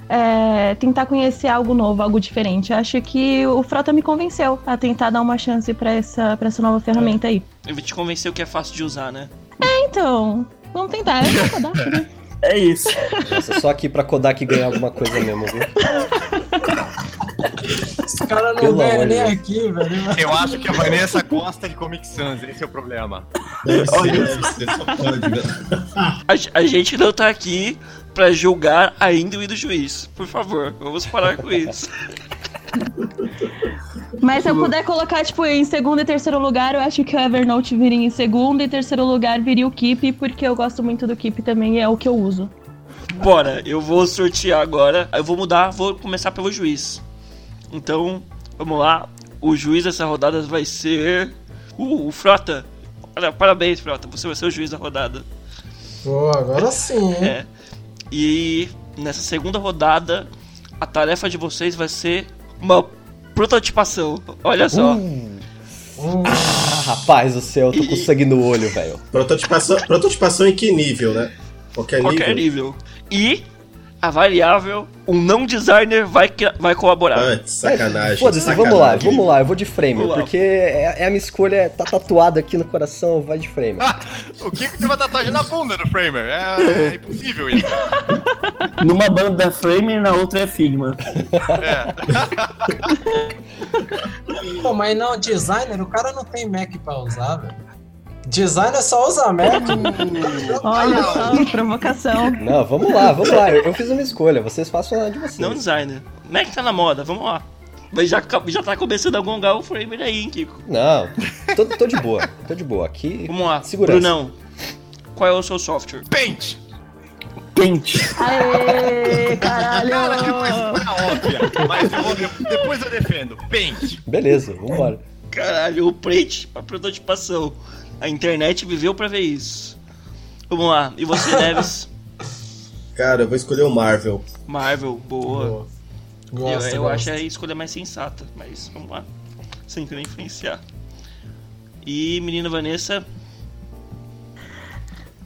é, tentar conhecer algo novo, algo diferente. Eu acho que o Frota me convenceu a tentar dar uma chance pra essa, pra essa nova ferramenta aí. Ele te convenceu que é fácil de usar, né? Então, vamos tentar. É né? (laughs) É isso. Nossa, só aqui pra Kodak ganhar alguma coisa mesmo, viu? (laughs) Esse cara não Pelo ganha amor de nem aqui, velho. Eu acho que a Vanessa gosta de Comic Sans, esse é o problema. Deve ser, deve ser, só pode? A, a gente não tá aqui pra julgar a índole do juiz. Por favor, vamos parar com isso. Mas se eu puder colocar, tipo, em segundo e terceiro lugar, eu acho que o Evernote viria em segundo e terceiro lugar viria o Keep, porque eu gosto muito do Keep também e é o que eu uso. Bora, eu vou sortear agora. Eu vou mudar, vou começar pelo juiz. Então, vamos lá. O juiz dessa rodada vai ser. Uh, o Frota. Olha, parabéns, Frota. Você vai ser o juiz da rodada. Pô, agora sim? É. E nessa segunda rodada, a tarefa de vocês vai ser uma prototipação. Olha só. Hum, Ah, rapaz do céu, eu tô com sangue no olho, velho. Prototipação, prototipação em que nível, né? Qualquer, qualquer nível. nível. E a variável, um não designer vai, vai colaborar. Ah, sacanagem. Foda-se, sacanagem. vamos lá, vamos lá, eu vou de Framer, porque é, é a minha escolha, tá tatuada aqui no coração, vai de Framer. (laughs) O Kiko tem uma tatuagem na bunda do Framer. É, é impossível isso. (laughs) Numa banda é Frame e na outra é Figma. Pô, mas não, designer, o cara não tem Mac pra usar, velho. Designer só usa Mac. (laughs) Olha só, provocação. Não, vamos lá, vamos lá, eu, eu fiz uma escolha, vocês façam a de vocês. Não designer. Mac tá na moda, vamos lá. Mas já, já tá começando a gongar o framer aí, hein, Kiko? Não, tô, tô de boa, tô de boa, aqui... Vamos lá. Segurança. Brunão, qual é o seu software? Paint! Quente. Aê, Cara, que caralho! coisa óbvia. Mas vou- depois eu defendo. Paint! Beleza, vambora. Caralho, o Prate pra prototipação. A internet viveu pra ver isso. Vamos lá. E você, (laughs) Neves? Cara, eu vou escolher o Marvel. Marvel, boa. Gosto, eu eu gosto. acho a escolha mais sensata, mas vamos lá. Sem querer influenciar. E menina Vanessa,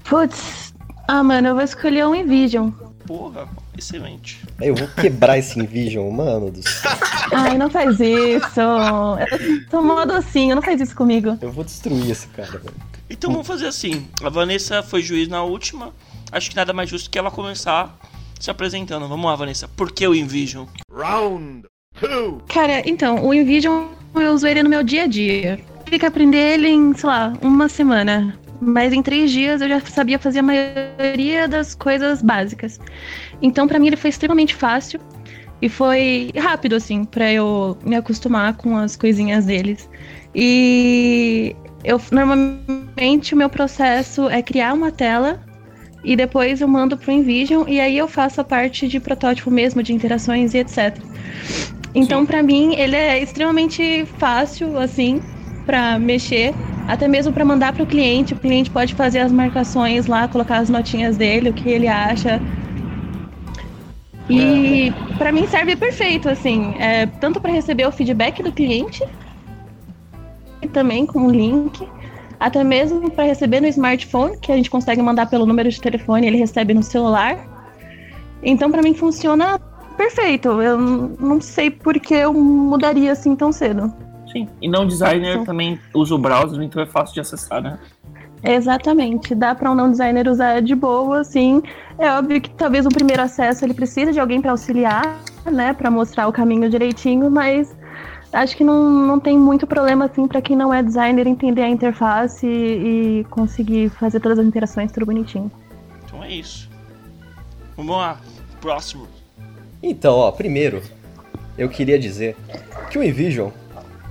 Putz, ah, mano, eu vou escolher um Envision. porra, excelente. Eu vou quebrar esse Invision, mano do céu. Ai, não faz isso. Eu tô mó docinho, não faz isso comigo. Eu vou destruir esse cara, velho. Então vamos fazer assim. A Vanessa foi juiz na última. Acho que nada mais justo que ela começar se apresentando. Vamos lá, Vanessa. Por que o Envision? Round 2! Cara, então, o Envision eu uso ele no meu dia a dia. Tive que aprender ele em, sei lá, uma semana. Mas em três dias eu já sabia fazer a maioria das coisas básicas. Então, pra mim, ele foi extremamente fácil. E foi rápido, assim, pra eu me acostumar com as coisinhas deles. E Eu normalmente o meu processo é criar uma tela e depois eu mando pro InVision e aí eu faço a parte de protótipo mesmo, de interações e etc. Então, para mim, ele é extremamente fácil, assim, para mexer, até mesmo para mandar para o cliente. O cliente pode fazer as marcações lá, colocar as notinhas dele, o que ele acha. E para mim serve perfeito, assim, é, tanto para receber o feedback do cliente, e também com o link, até mesmo para receber no smartphone, que a gente consegue mandar pelo número de telefone, ele recebe no celular. Então, para mim funciona perfeito. Eu não sei por que eu mudaria assim tão cedo. Sim. E não designer também usa o browser, então é fácil de acessar, né? Exatamente, dá para um não designer usar de boa, assim. É óbvio que talvez no primeiro acesso ele precisa de alguém para auxiliar, né, para mostrar o caminho direitinho, mas acho que não, não tem muito problema assim para quem não é designer entender a interface e, e conseguir fazer todas as interações tudo bonitinho. Então é isso. Vamos lá, próximo. Então, ó, primeiro, eu queria dizer que o InVision,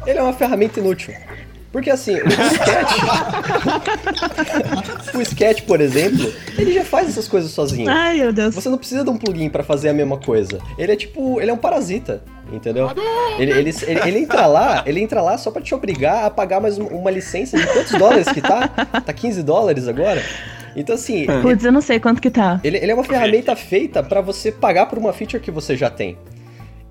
ele é uma ferramenta inútil. Porque assim, o Sketch. (laughs) o Sketch, por exemplo, ele já faz essas coisas sozinho. Ai, meu Deus. Você não precisa de um plugin pra fazer a mesma coisa. Ele é tipo, ele é um parasita, entendeu? Ele, ele, ele, ele entra lá, ele entra lá só pra te obrigar a pagar mais um- uma licença de quantos dólares que tá? Tá 15 dólares agora? Então assim, Putz, eu não sei quanto que tá. ele, ele é uma ferramenta feita pra você pagar por uma feature que você já tem.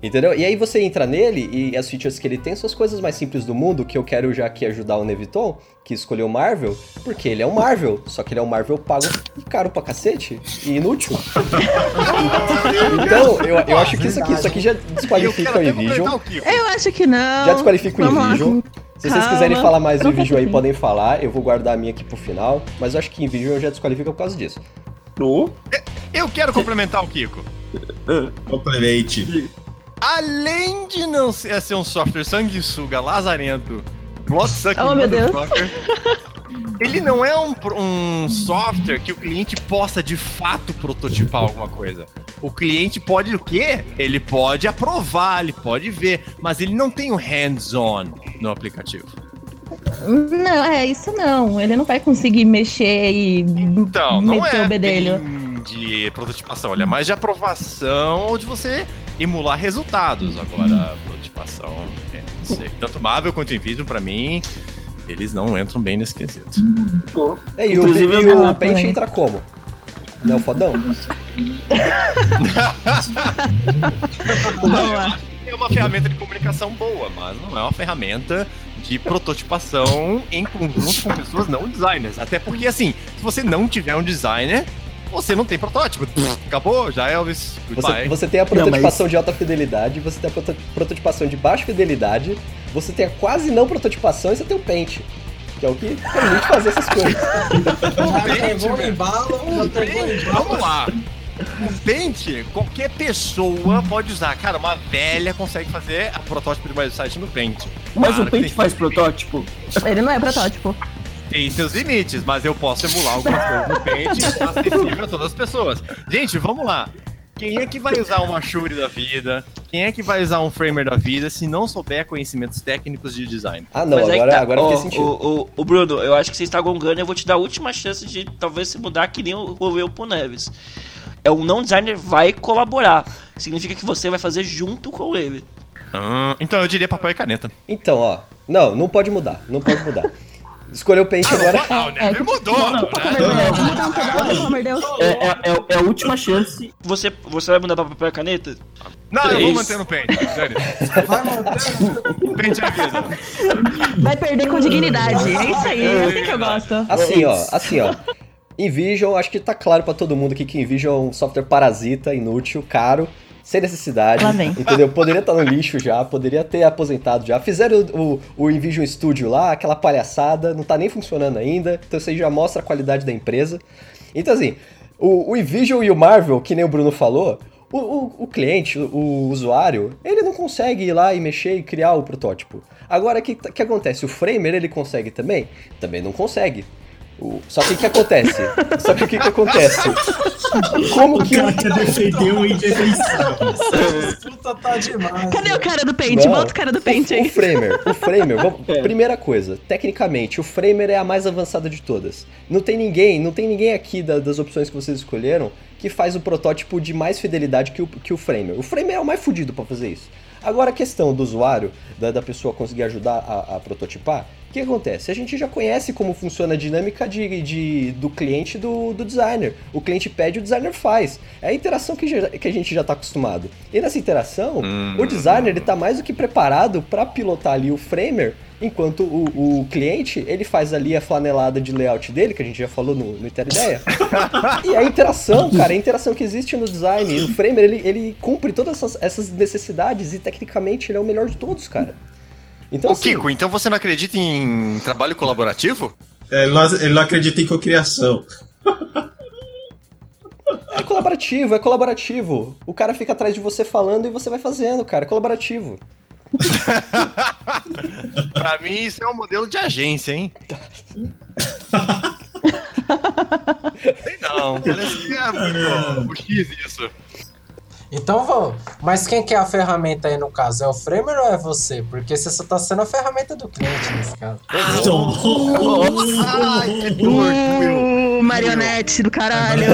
Entendeu? E aí você entra nele e as features que ele tem são as coisas mais simples do mundo, que eu quero já aqui ajudar o Neviton, que escolheu o Marvel, porque ele é um Marvel, só que ele é um Marvel pago e caro pra cacete e inútil. (laughs) então, eu, eu acho que isso aqui, isso aqui já desqualifica o Kiko. Eu acho que não. Já desqualifica o. Envision. Se vocês Calma. quiserem falar mais do Envision aí, podem falar. Eu vou guardar a minha aqui pro final. Mas eu acho que Envision já desqualifica por causa disso. No. Eu quero complementar o Kiko. Complemente. Além de não ser, ser um software sanguessuga, lazarento, bloodsucking, Oh, meu Deus. ele não é um, um software que o cliente possa de fato prototipar alguma coisa. O cliente pode o quê? Ele pode aprovar, ele pode ver, mas ele não tem o hands-on no aplicativo. Não, é isso não. Ele não vai conseguir mexer e Então, não meter é o bedelho. de prototipação, ele é mais de aprovação ou de você emular resultados. Agora, a prototipação, é, não sei. Tanto Marvel quanto Invision, pra mim, eles não entram bem nesse quesito. É, e o, Inclusive, e o Paint entra como? (laughs) Não é o fodão? Lá. É uma ferramenta de comunicação boa, mas não é uma ferramenta de prototipação em conjunto com pessoas não designers. Até porque, assim, se você não tiver um designer, você não tem protótipo. Acabou, já Elvis. Você, você tem a prototipação de alta fidelidade, você tem a proto- prototipação de baixa fidelidade, você tem a quase não prototipação e você tem o Paint. Que é o que permite fazer essas coisas. (laughs) Vamos lá. O Paint, qualquer pessoa pode usar. Cara, uma velha consegue fazer a protótipo de website no Paint. Mas Claro o Paint faz protótipo? Ele não é protótipo. Tem seus limites, mas eu posso emular algumas (laughs) coisas no Paint acessível a todas as pessoas. Gente, vamos lá. Quem é que vai usar uma Shuri da vida? Quem é que vai usar um Framer da vida se não souber conhecimentos técnicos de design? Ah, não, Mas agora, tá. agora fez sentido. O, o, o Bruno, eu acho que você está gongando e eu vou te dar a última chance de talvez se mudar que nem o o pro Neves. É um não designer vai colaborar. Significa que você vai fazer junto com ele. Ah, então eu diria papel e caneta. Então, ó. Não, não pode mudar. Não pode mudar. (laughs) Escolheu o Paint agora. Ah, o Never que- mudou, Não, né? um. É, é, é, é a última chance. Você, você vai mudar pra papel e caneta? Não, eu vou Três. manter no Paint. Sério. Vai manter. É vida. Vai perder com dignidade. É isso aí, é assim que eu gosto. Assim, ó, assim, ó. Envision, acho que tá claro pra todo mundo aqui que Envision é um software parasita, inútil, caro, sem necessidade. Vem. Entendeu? Poderia estar no lixo já, poderia ter aposentado já. Fizeram o, o, o Envision Studio lá, aquela palhaçada, não tá nem funcionando ainda, então isso aí já mostra a qualidade da empresa. Então, assim, o, o Envision e o Marvel, que nem o Bruno falou, o, o, o cliente, o, o usuário, ele não consegue ir lá e mexer e criar o protótipo. Agora, o que, que acontece? O Framer, ele consegue também? Também não consegue. O- Só que o que acontece? Só que o que, que acontece? Como O que cara quer defender o indefensável. Puta tá demais. Cadê o cara do pente? Não. Bota o cara do pente O aí. Framer, o Framer, vamos- É. primeira coisa, tecnicamente, o Framer é a mais avançada de todas. Não tem ninguém, não tem ninguém aqui da- das opções que vocês escolheram que faz o protótipo de mais fidelidade que o, que o Framer. O Framer é o mais fudido pra fazer isso. Agora a questão do usuário, da, da pessoa conseguir ajudar a, a prototipar, o que acontece? A gente já conhece como funciona a dinâmica de, de- do cliente do, do designer. O cliente pede, o designer faz. É a interação que, já- que a gente já está acostumado. E nessa interação, o designer ele tá mais do que preparado para pilotar ali o framer, enquanto o, o cliente ele faz ali a flanelada de layout dele, que a gente já falou no, no Inter Ideia. e a interação, cara, a interação que existe no design. E o framer ele, ele cumpre todas essas, essas necessidades e tecnicamente ele é o melhor de todos, cara. Então, Ô, assim, Kiko, então você não acredita em trabalho colaborativo? É, ele, não, ele não acredita em cocriação. É colaborativo, é colaborativo. O cara fica atrás de você falando e você vai fazendo, cara. É colaborativo. (laughs) pra mim, isso é um modelo de agência, hein? (laughs) Sei não, parece que é muito o X isso. Então vamos. Mas quem que é a ferramenta aí no caso? É o Framer ou é você? Porque você só tá sendo a ferramenta do cliente nesse caso. Ai, que dor, doeu. Uh, marionete do caralho.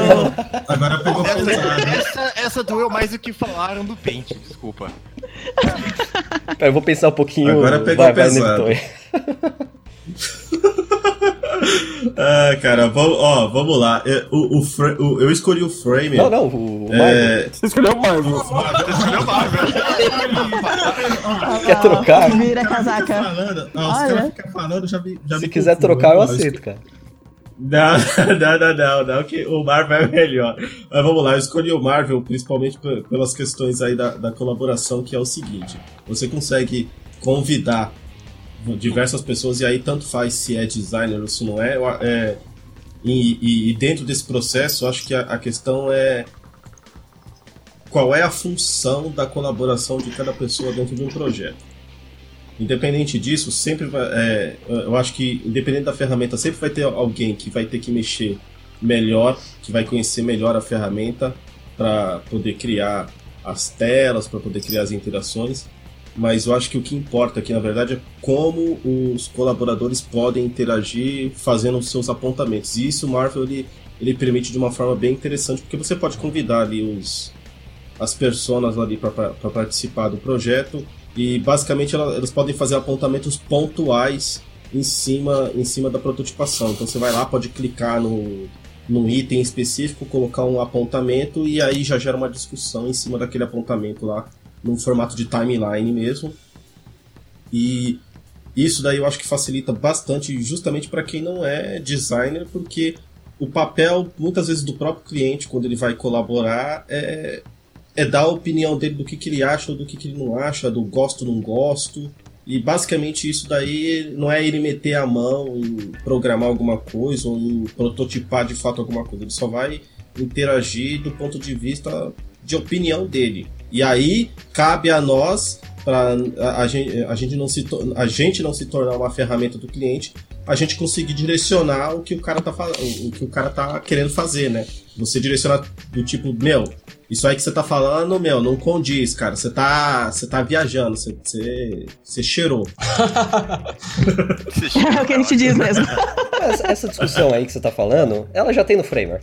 Agora pegou pesado. Essa, essa doeu mais do que falaram do pente, desculpa. Eu vou pensar um pouquinho. Agora pegou vai, vai, pesado. Necton. (laughs) (laughs) Ah, cara, vamos, ó, vamos lá. É, O, o, o- eu escolhi o frame. Não, não, o Marvel. É, Você escolheu o Marvel. Você escolheu Marvel. Quer trocar? Vira casaca. os caras ficam falando, já me, já Se me quiser trocar, eu aceito, cara. Não, (laughs) não, não, não, não, que o Marvel é melhor. Mas vamos lá, eu escolhi o Marvel principalmente pe- pelas questões aí da, da colaboração, que é o seguinte: você consegue convidar diversas pessoas, e aí tanto faz se é designer ou se não é. é, e, e- e dentro desse processo, acho que a, a questão é qual é a função da colaboração de cada pessoa dentro de um projeto. Independente disso, sempre vai, é, eu acho que independente da ferramenta, sempre vai ter alguém que vai ter que mexer melhor, que vai conhecer melhor a ferramenta para poder criar as telas, para poder criar as interações. Mas eu acho que o que importa aqui, na verdade, é como os colaboradores podem interagir fazendo os seus apontamentos. E isso o Marvel ele, ele permite de uma forma bem interessante, porque você pode convidar ali os, as personas ali para participar do projeto e basicamente ela- elas podem fazer apontamentos pontuais em cima, em cima da prototipação. Então você vai lá, pode clicar no, num item específico, colocar um apontamento e aí já gera uma discussão em cima daquele apontamento lá, num formato de timeline mesmo. E isso daí eu acho que facilita bastante, justamente para quem não é designer, porque o papel, muitas vezes, do próprio cliente, quando ele vai colaborar, é, é dar a opinião dele do que, que ele acha ou do que, que ele não acha, do gosto não gosto. E basicamente isso daí não é ele meter a mão em programar alguma coisa ou em prototipar de fato alguma coisa. Ele só vai interagir do ponto de vista de opinião dele. E aí cabe a nós para a, a gente, a, gente não se, a gente não se tornar uma ferramenta do cliente, a gente conseguir direcionar o que o cara tá o que o cara tá querendo fazer, né? Você direcionar do tipo, meu, isso aí que você tá falando, meu, não condiz, cara. Você tá, você tá viajando, você, você, você cheirou. (laughs) É o que a gente diz mesmo. Mas essa discussão aí que você tá falando, ela já tem no Framer.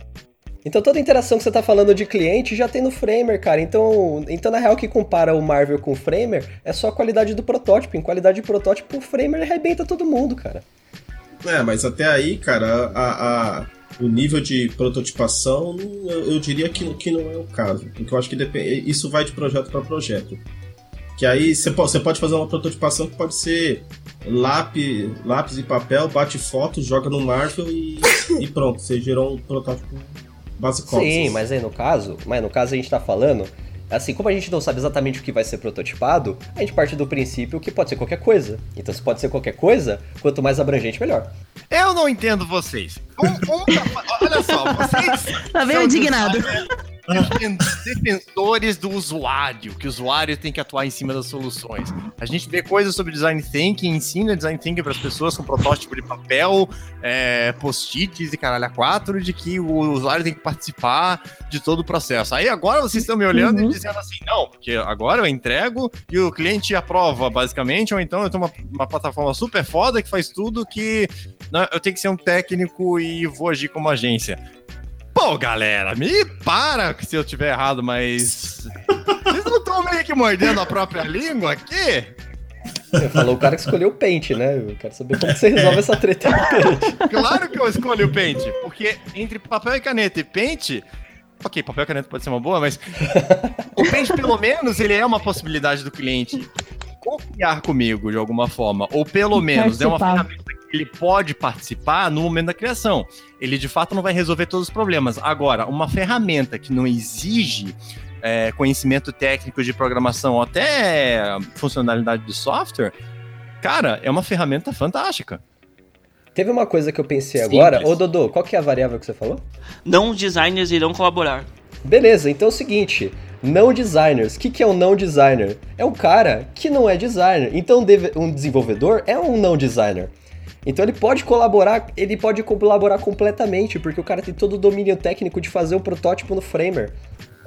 Então toda interação que você tá falando de cliente já tem no Framer, cara. Então, então na real, que compara o Marvel com o Framer é só a qualidade do protótipo. Em qualidade de protótipo, o Framer arrebenta todo mundo, cara. É, mas até aí, cara, a, a- o nível de prototipação, eu, eu diria que, que não é o caso. Porque eu acho que depende, isso vai de projeto para projeto. Que aí você pode, você pode fazer uma prototipação que pode ser lápis, lápis e papel, bate foto, joga no Marvel e, e pronto, você gerou um protótipo Sim, mas aí no caso, mas no caso a gente tá falando, assim, como a gente não sabe exatamente o que vai ser prototipado, a gente parte do princípio que pode ser qualquer coisa. Então se pode ser qualquer coisa, quanto mais abrangente, melhor. Eu não entendo vocês. Um, um tá (laughs) Olha só, vocês. O são indignado. designer- defensores do usuário, que o usuário tem que atuar em cima das soluções. A gente vê coisas sobre design thinking, ensina design thinking para as pessoas com protótipo de papel, é, post-its e caralho a quatro, de que o usuário tem que participar de todo o processo. Aí agora vocês estão me olhando Uhum. e dizendo assim, não, porque agora eu entrego e o cliente aprova, basicamente, ou então eu tenho uma, uma plataforma super foda que faz tudo que né, eu tenho que ser um técnico e vou agir como agência. Pô, galera, me para se eu tiver errado, mas. Vocês não estão meio que mordendo a própria língua aqui? Você falou o cara que escolheu o Paint, né? Eu quero saber como você resolve essa treta Paint. (laughs) Claro que eu escolho o Paint, porque entre papel e caneta e Paint. Ok, papel e caneta pode ser uma boa, mas. O Paint, pelo menos, ele é uma possibilidade do cliente confiar comigo de alguma forma. Ou pelo menos é uma ferramenta que ele pode participar no momento da criação. Ele de fato não vai resolver todos os problemas. Agora, uma ferramenta que não exige é, conhecimento técnico de programação ou até funcionalidade de software, cara, é uma ferramenta fantástica. Teve uma coisa que eu pensei Simples. agora. Ô, Dodô, qual que é a variável que você falou? Não designers irão colaborar. Beleza, então é o seguinte. Não designers. O que, que é um não designer? É um cara que não é designer. Então um desenvolvedor é um não designer. Então ele pode colaborar, ele pode colaborar completamente, porque o cara tem todo o domínio técnico de fazer o protótipo no Framer.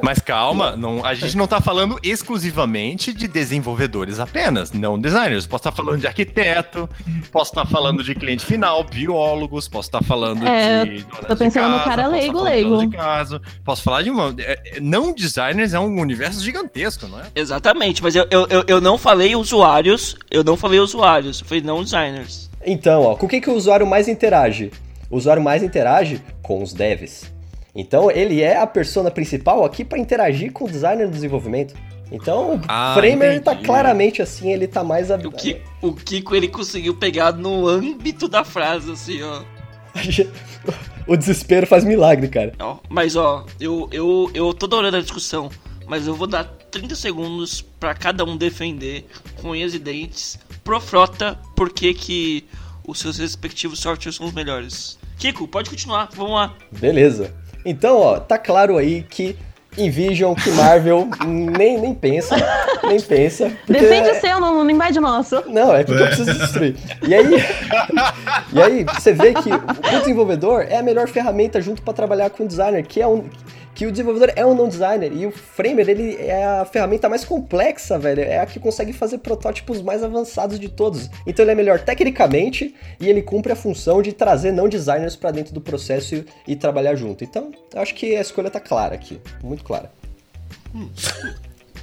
Mas calma, não, a gente não tá falando exclusivamente de desenvolvedores apenas, não designers. Posso estar falando de arquiteto, posso estar falando de cliente final, biólogos, posso estar falando É, de. tô de pensando no casa, cara posso estar leigo, de leigo. de casa, posso falar de uma. é, é, Não designers é um universo gigantesco, não é? Exatamente, mas eu, eu, eu, eu não falei usuários, eu não falei usuários, eu falei não designers. Então, ó, com o que, que o usuário mais interage? O usuário mais interage com os devs. Então, ele é a persona principal aqui para interagir com o designer do desenvolvimento. Então, o Ah, Framer tá entendi. claramente assim, ele tá mais... O, Ki- o Kiko ele conseguiu pegar no âmbito da frase, assim, ó. (laughs) o desespero faz milagre, cara. Ó, Mas ó, eu, eu, eu tô adorando a discussão, mas eu vou dar 30 segundos pra cada um defender com unhas e dentes pro Frota por que que os seus respectivos softwares são os melhores. Kiko, pode continuar, vamos lá. Beleza. Então, ó, tá claro aí que Invision, que Marvel (laughs) nem, nem pensa, nem pensa. Defende é- o seu, não, não invade o nosso. Não, é porque eu preciso destruir. E aí, (laughs) e aí você vê que o desenvolvedor é a melhor ferramenta junto para trabalhar com o designer, que é um que o desenvolvedor é um não designer e o Framer ele é a ferramenta mais complexa, velho, é a que consegue fazer protótipos mais avançados de todos. Então ele é melhor tecnicamente e ele cumpre a função de trazer não designers para dentro do processo e, e trabalhar junto. Então, eu acho que a escolha tá clara aqui, muito clara.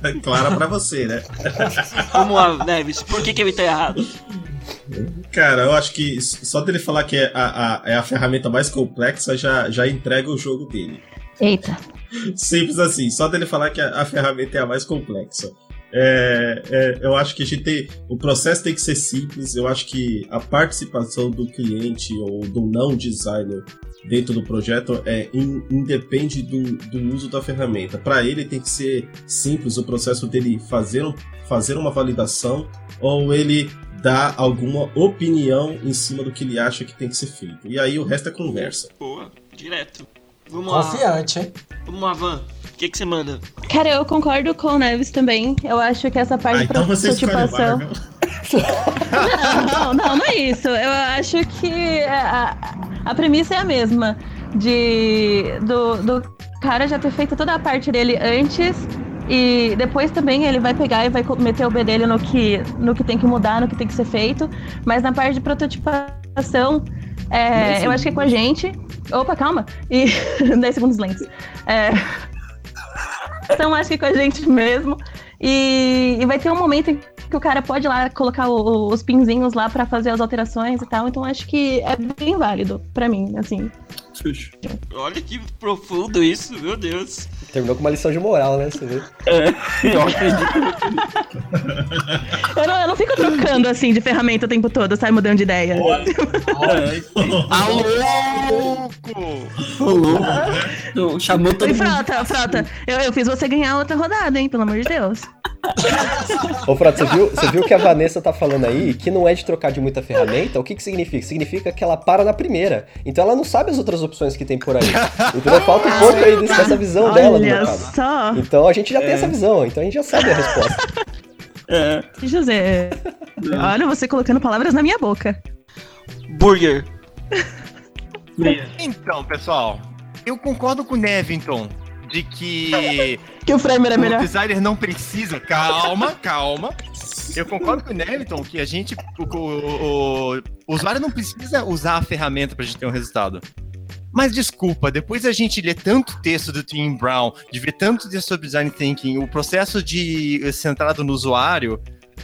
É clara pra você, né? (laughs) Vamos lá, Neves, por que que ele tá errado? Cara, eu acho que só dele falar que é a, a- é a ferramenta mais complexa já, já entrega o jogo dele. Eita. Simples assim, só dele falar que a, a ferramenta é a mais complexa. É, é, eu acho que a gente tem. O processo tem que ser simples. Eu acho que a participação do cliente ou do não designer dentro do projeto é in- independe do, do uso da ferramenta. Para ele tem que ser simples o processo dele fazer, fazer uma validação ou ele dar alguma opinião em cima do que ele acha que tem que ser feito. E aí o resto é conversa. Boa, direto. Vamos lá, Confiante, hein? vamos lá, Van. O que que você manda? Cara, eu concordo com o Neves também. Eu acho que essa parte Ah, de então você escolhe prototipação. Não, não, não é isso. Eu acho que a, a premissa é a mesma. De do, do cara já ter feito toda a parte dele antes. E depois também ele vai pegar e vai meter o B dele no que, no que tem que mudar, no que tem que ser feito. Mas na parte de prototipação, é, eu acho que é com a gente. Opa, calma. E (laughs) 10 segundos lentos. É, então acho que com a gente mesmo. E, e vai ter um momento em que o cara pode ir lá colocar o- os pinzinhos lá pra fazer as alterações e tal. Então acho que é bem válido pra mim, assim. Olha que profundo isso, meu Deus. Terminou com uma lição de moral, né? Você vê. Eu acredito. (laughs) Eu não, eu não fico trocando assim de ferramenta o tempo todo, sai mudando de ideia. Alô! Rolou. Tu Chamou todo E mundo. frota, frota, eu, eu fiz você ganhar outra rodada, hein? Pelo amor de Deus. Ô, Frota, você viu, você viu que a Vanessa tá falando aí que não é de trocar de muita ferramenta? O que que significa? Significa que ela para na primeira. Então ela não sabe as outras opções que tem por aí. (laughs) Então falta um pouco aí dessa visão dela do Olha mercado. só. Então a gente já tem essa visão, então a gente já sabe a resposta. (laughs) É. José, olha você colocando palavras na minha boca. Burger. (laughs) Então, pessoal, eu concordo com o Nevington de que Que o Framer é o melhor. designer não precisa. Calma, calma. Eu concordo com o Nevington que a gente. O, o- o- o usuário não precisa usar a ferramenta pra gente ter um resultado. Mas desculpa, depois a gente ler tanto texto do Tim Brown, de ver tanto texto sobre design thinking, o processo de eh, centrado no usuário,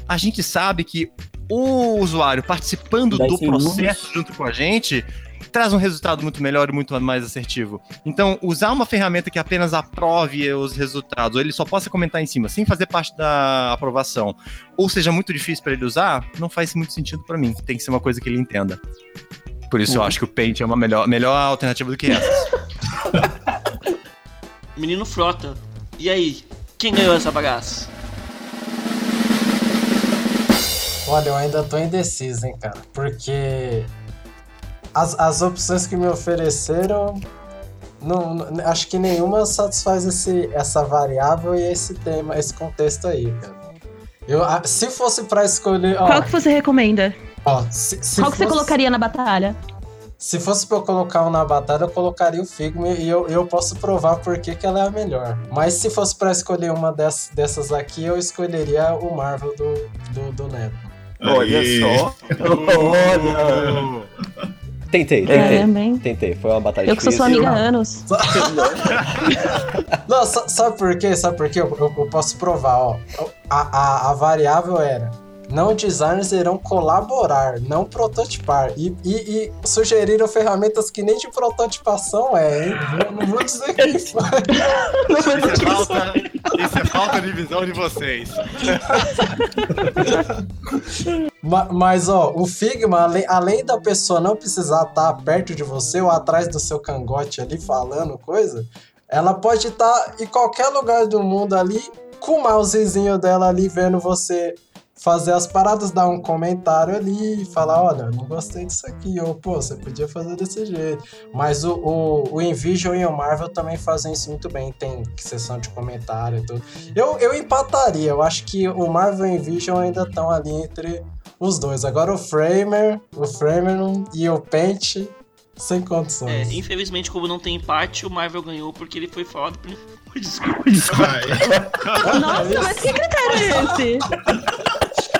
a gente sabe que o usuário participando do processo junto com a gente traz um resultado muito melhor e muito mais assertivo. Então, usar uma ferramenta que apenas aprove os resultados, ou ele só possa comentar em cima, sem fazer parte da aprovação, ou seja muito difícil para ele usar, não faz muito sentido para mim. Tem que ser uma coisa que ele entenda. Por isso eu acho que o Paint é uma melhor, melhor alternativa do que essas. (laughs) Menino Frota. E aí? Quem ganhou essa bagaça? Olha, eu ainda tô indeciso, hein, cara. Porque as, as opções que me ofereceram, não, não- acho que nenhuma satisfaz esse, essa variável e esse tema, esse contexto aí, cara. Eu, se fosse pra escolher. Ó, Qual que você recomenda? Ó, se, se Qual que você fosse- colocaria na batalha? Se fosse pra eu colocar um na batalha, eu colocaria o Figma e eu, eu posso provar por que, que ela é a melhor. Mas se fosse pra escolher uma dessas, dessas aqui, eu escolheria o Marvel do, do, do Neto. Olha só. Olha. (laughs) Tentei, É, tentei. bem. Tentei, foi uma batalha Eu que sou sua amiga há anos. (laughs) Não, sa- sabe por quê? Sabe por quê? Eu, eu- eu posso provar, ó. A, a, a variável era. Não designers irão colaborar, não prototipar. E, e, e sugeriram ferramentas que nem de prototipação é, hein? Eu não vou dizer que (laughs) foi. Isso é falta, isso é falta de visão de vocês. Ma- Mas, ó, o Figma, além, além da pessoa não precisar estar perto de você ou atrás do seu cangote ali falando coisa, ela pode estar em qualquer lugar do mundo ali, com o mousezinho dela ali, vendo você fazer as paradas, dar um comentário ali e falar, olha, não gostei disso aqui, ou pô, você podia fazer desse jeito. Mas o, o, o Envision e o Marvel também fazem isso muito bem, tem sessão de comentário e tudo. Eu, eu empataria, eu acho que o Marvel e o Envision ainda estão ali entre os dois. Agora o Framer, o Framer e o Paint, sem É, condições. infelizmente, como não tem empate, o Marvel ganhou porque ele foi falado. (laughs) Desculpa. Vai. Nossa, mas que critério é esse? (laughs)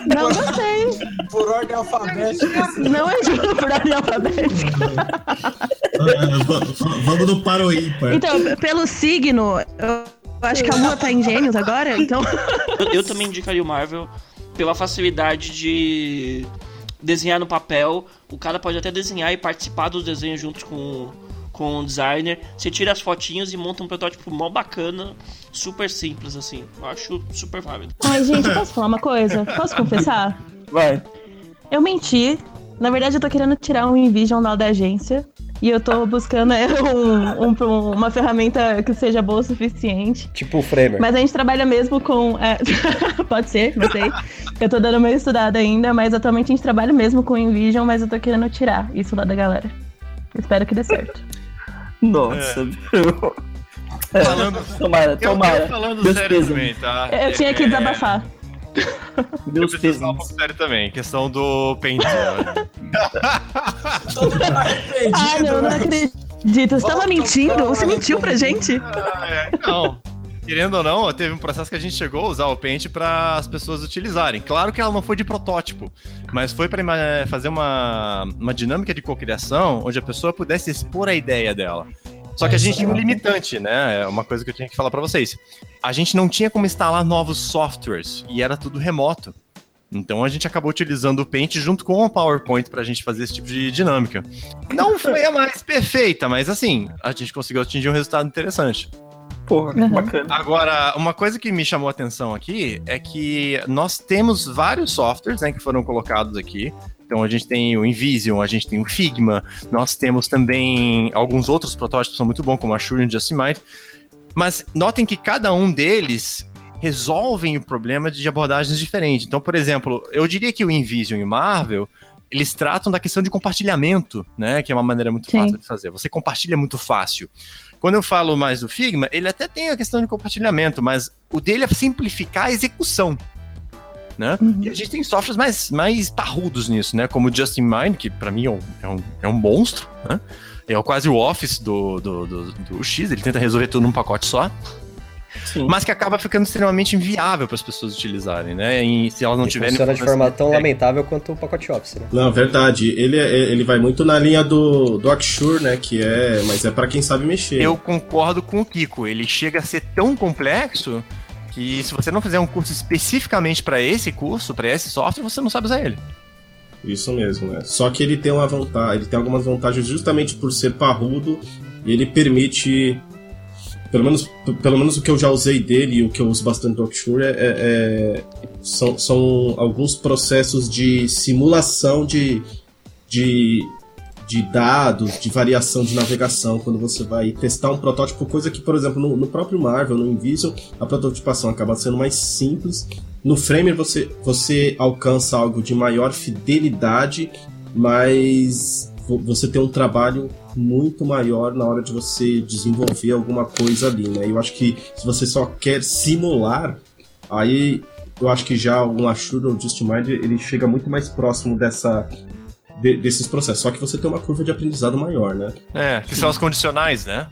Não gostei. Por ordem alfabética. Não é justo por ordem alfabética. (laughs) Vamos no ímpar. Então, pelo signo, eu acho que a lua tá em gêmeos agora, então. Eu, eu também indicaria o Marvel pela facilidade de desenhar no papel. O cara pode até desenhar e participar dos desenhos junto com, com o designer. Você tira as fotinhas e monta um protótipo mó bacana, super simples assim. Eu acho super válido. Ai, gente, posso falar uma coisa? Posso confessar? Vai. Eu menti. Na verdade, eu tô querendo tirar um Invision lá da agência. E eu tô buscando é, (laughs) um- um- uma ferramenta que seja boa o suficiente. Tipo o Framer. Mas a gente trabalha mesmo com. é, (laughs) pode ser, não sei. Eu tô dando meio estudada ainda, mas atualmente a gente trabalha mesmo com Invision, mas eu tô querendo tirar isso lá da galera. Espero que dê certo. Nossa, viu? É, Falando- tomara, Eu, tomara. eu falando Deus sério também, tá? Eu tinha que É, desabafar. Eu Deus preciso falar um pouco sério também, questão do né? (laughs) Ah, não, não acredito. Você tava mentindo? Você mentiu pra gente? Ah, é, não. Querendo ou não, teve um processo que a gente chegou a usar o Paint para as pessoas utilizarem. Claro que ela não foi de protótipo, mas foi para fazer uma, uma dinâmica de cocriação onde a pessoa pudesse expor a ideia dela. Só que a gente tinha um limitante, né? É uma coisa que eu tinha que falar para vocês. A gente não tinha como instalar novos softwares e era tudo remoto. Então a gente acabou utilizando o Paint junto com o PowerPoint para a gente fazer esse tipo de dinâmica. Não foi a mais perfeita, mas assim, a gente conseguiu atingir um resultado interessante. Porra, Uhum. bacana. Agora, uma coisa que me chamou a atenção aqui é que nós temos vários softwares né, que foram colocados aqui. Então a gente tem o Invision, a gente tem o Figma, nós temos também alguns outros protótipos que são muito bons, como a Shuri e o Justimite. Mas notem que cada um deles resolvem o problema de abordagens diferentes. Então, por exemplo, eu diria que o InVision e o Marvel, eles tratam da questão de compartilhamento, né? Que é uma maneira muito Sim. fácil de fazer. Você compartilha muito fácil. Quando eu falo mais do Figma, ele até tem a questão de compartilhamento, mas o dele é simplificar a execução. Né? Uhum. E a gente tem softwares mais, mais parrudos nisso, né? Como o Just in Mind, que pra mim é um, é um, é um monstro, né? É quase o Office do, do, do, do X, ele tenta resolver tudo num pacote só Sim. mas que acaba ficando extremamente inviável para as pessoas utilizarem, né? E se elas não E tiverem. funciona de forma tão É, lamentável quanto o pacote Office, né? Não, verdade. Ele, é- ele vai muito na linha do, do Axure, né? Que é. Mas é pra quem sabe mexer. Eu concordo com o Kiko. Ele chega a ser tão complexo que se você não fizer um curso especificamente para esse curso, para esse software, você não sabe usar ele. Isso mesmo, né? Só que ele tem uma vantagem, ele tem algumas vantagens justamente por ser parrudo e ele permite. Pelo menos, pelo menos o que eu já usei dele e o que eu uso bastante do Oxure é, é- é- são, são alguns processos de simulação de, de, de dados, de variação de navegação, quando você vai testar um protótipo, coisa que, por exemplo, no, no próprio Marvel, no Invision, a prototipação acaba sendo mais simples. No Framer você, você alcança algo de maior fidelidade, mas vo- você tem um trabalho muito maior na hora de você desenvolver alguma coisa ali, né? Eu acho que se você só quer simular, aí eu acho que já um Ashura ou Just Mind ele chega muito mais próximo dessa de- desses processos. Só que você tem uma curva de aprendizado maior, né? É, que são as condicionais, né?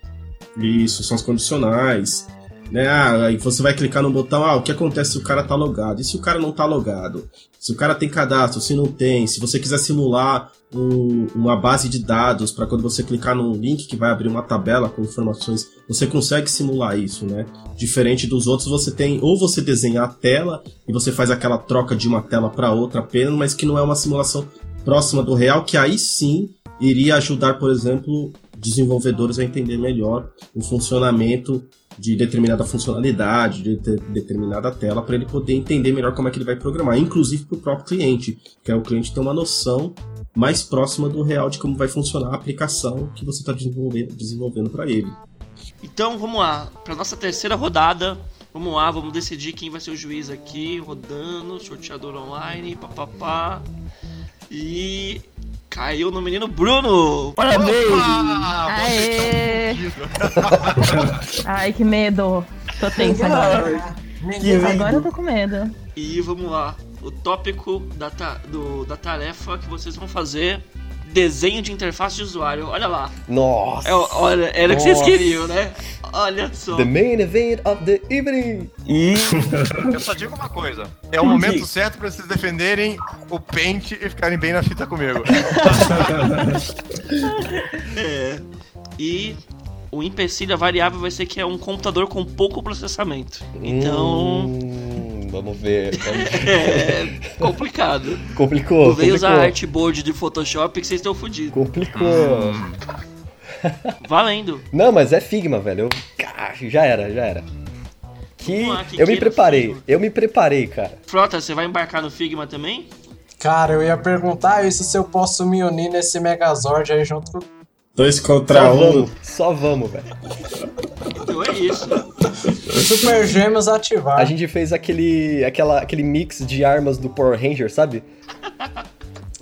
Isso, são os condicionais. Né? Ah, aí você vai clicar no botão, ah, o que acontece se o cara tá logado? E se o cara não tá logado? Se o cara tem cadastro, se não tem, se você quiser simular um- uma base de dados para quando você clicar num link que vai abrir uma tabela com informações, você consegue simular isso, né? Diferente dos outros, você tem ou você desenha a tela e você faz aquela troca de uma tela para outra apenas, mas que não é uma simulação próxima do real, que aí sim iria ajudar, por exemplo, desenvolvedores a entender melhor o funcionamento de determinada funcionalidade, de de- determinada tela, para ele poder entender melhor como é que ele vai programar, inclusive para o próprio cliente, que é o cliente ter uma noção mais próxima do real de como vai funcionar a aplicação que você está desenvolvendo, desenvolvendo para ele. Então vamos lá, para nossa terceira rodada. Vamos lá, vamos decidir quem vai ser o juiz aqui, rodando, sorteador online, papapá. E caiu no menino Bruno. Parabéns! Aê! (laughs) Ai, que medo. Tô tensa agora. Agora eu tô com medo. E vamos lá, o tópico da, ta- do- da tarefa que vocês vão fazer, desenho de interface de usuário. Olha lá, Nossa! é, olha, era o que vocês queriam, né? Olha só. The main event of the evening! E Eu só digo uma coisa: é o momento certo para vocês defenderem o Paint e ficarem bem na fita comigo. (laughs) É. E o empecilho, a variável vai ser que é um computador com pouco processamento. Então, Hum, vamos ver. Vamos (laughs) é complicado. Complicou. Não veio usar artboard de Photoshop que vocês estão fodidos. Complicou. Valendo. Não, mas é Figma, velho. Eu... Ah, já era, já era. Que lá, que eu me preparei, eu me preparei, cara. Frota, você vai embarcar no Figma também? Cara, eu ia perguntar isso se eu posso me unir nesse Megazord aí junto com. Dois contra Só um. vamos, só vamos, velho. Então é isso. Super Gêmeos ativar. A gente fez aquele, aquela, aquele mix de armas do Power Ranger, sabe?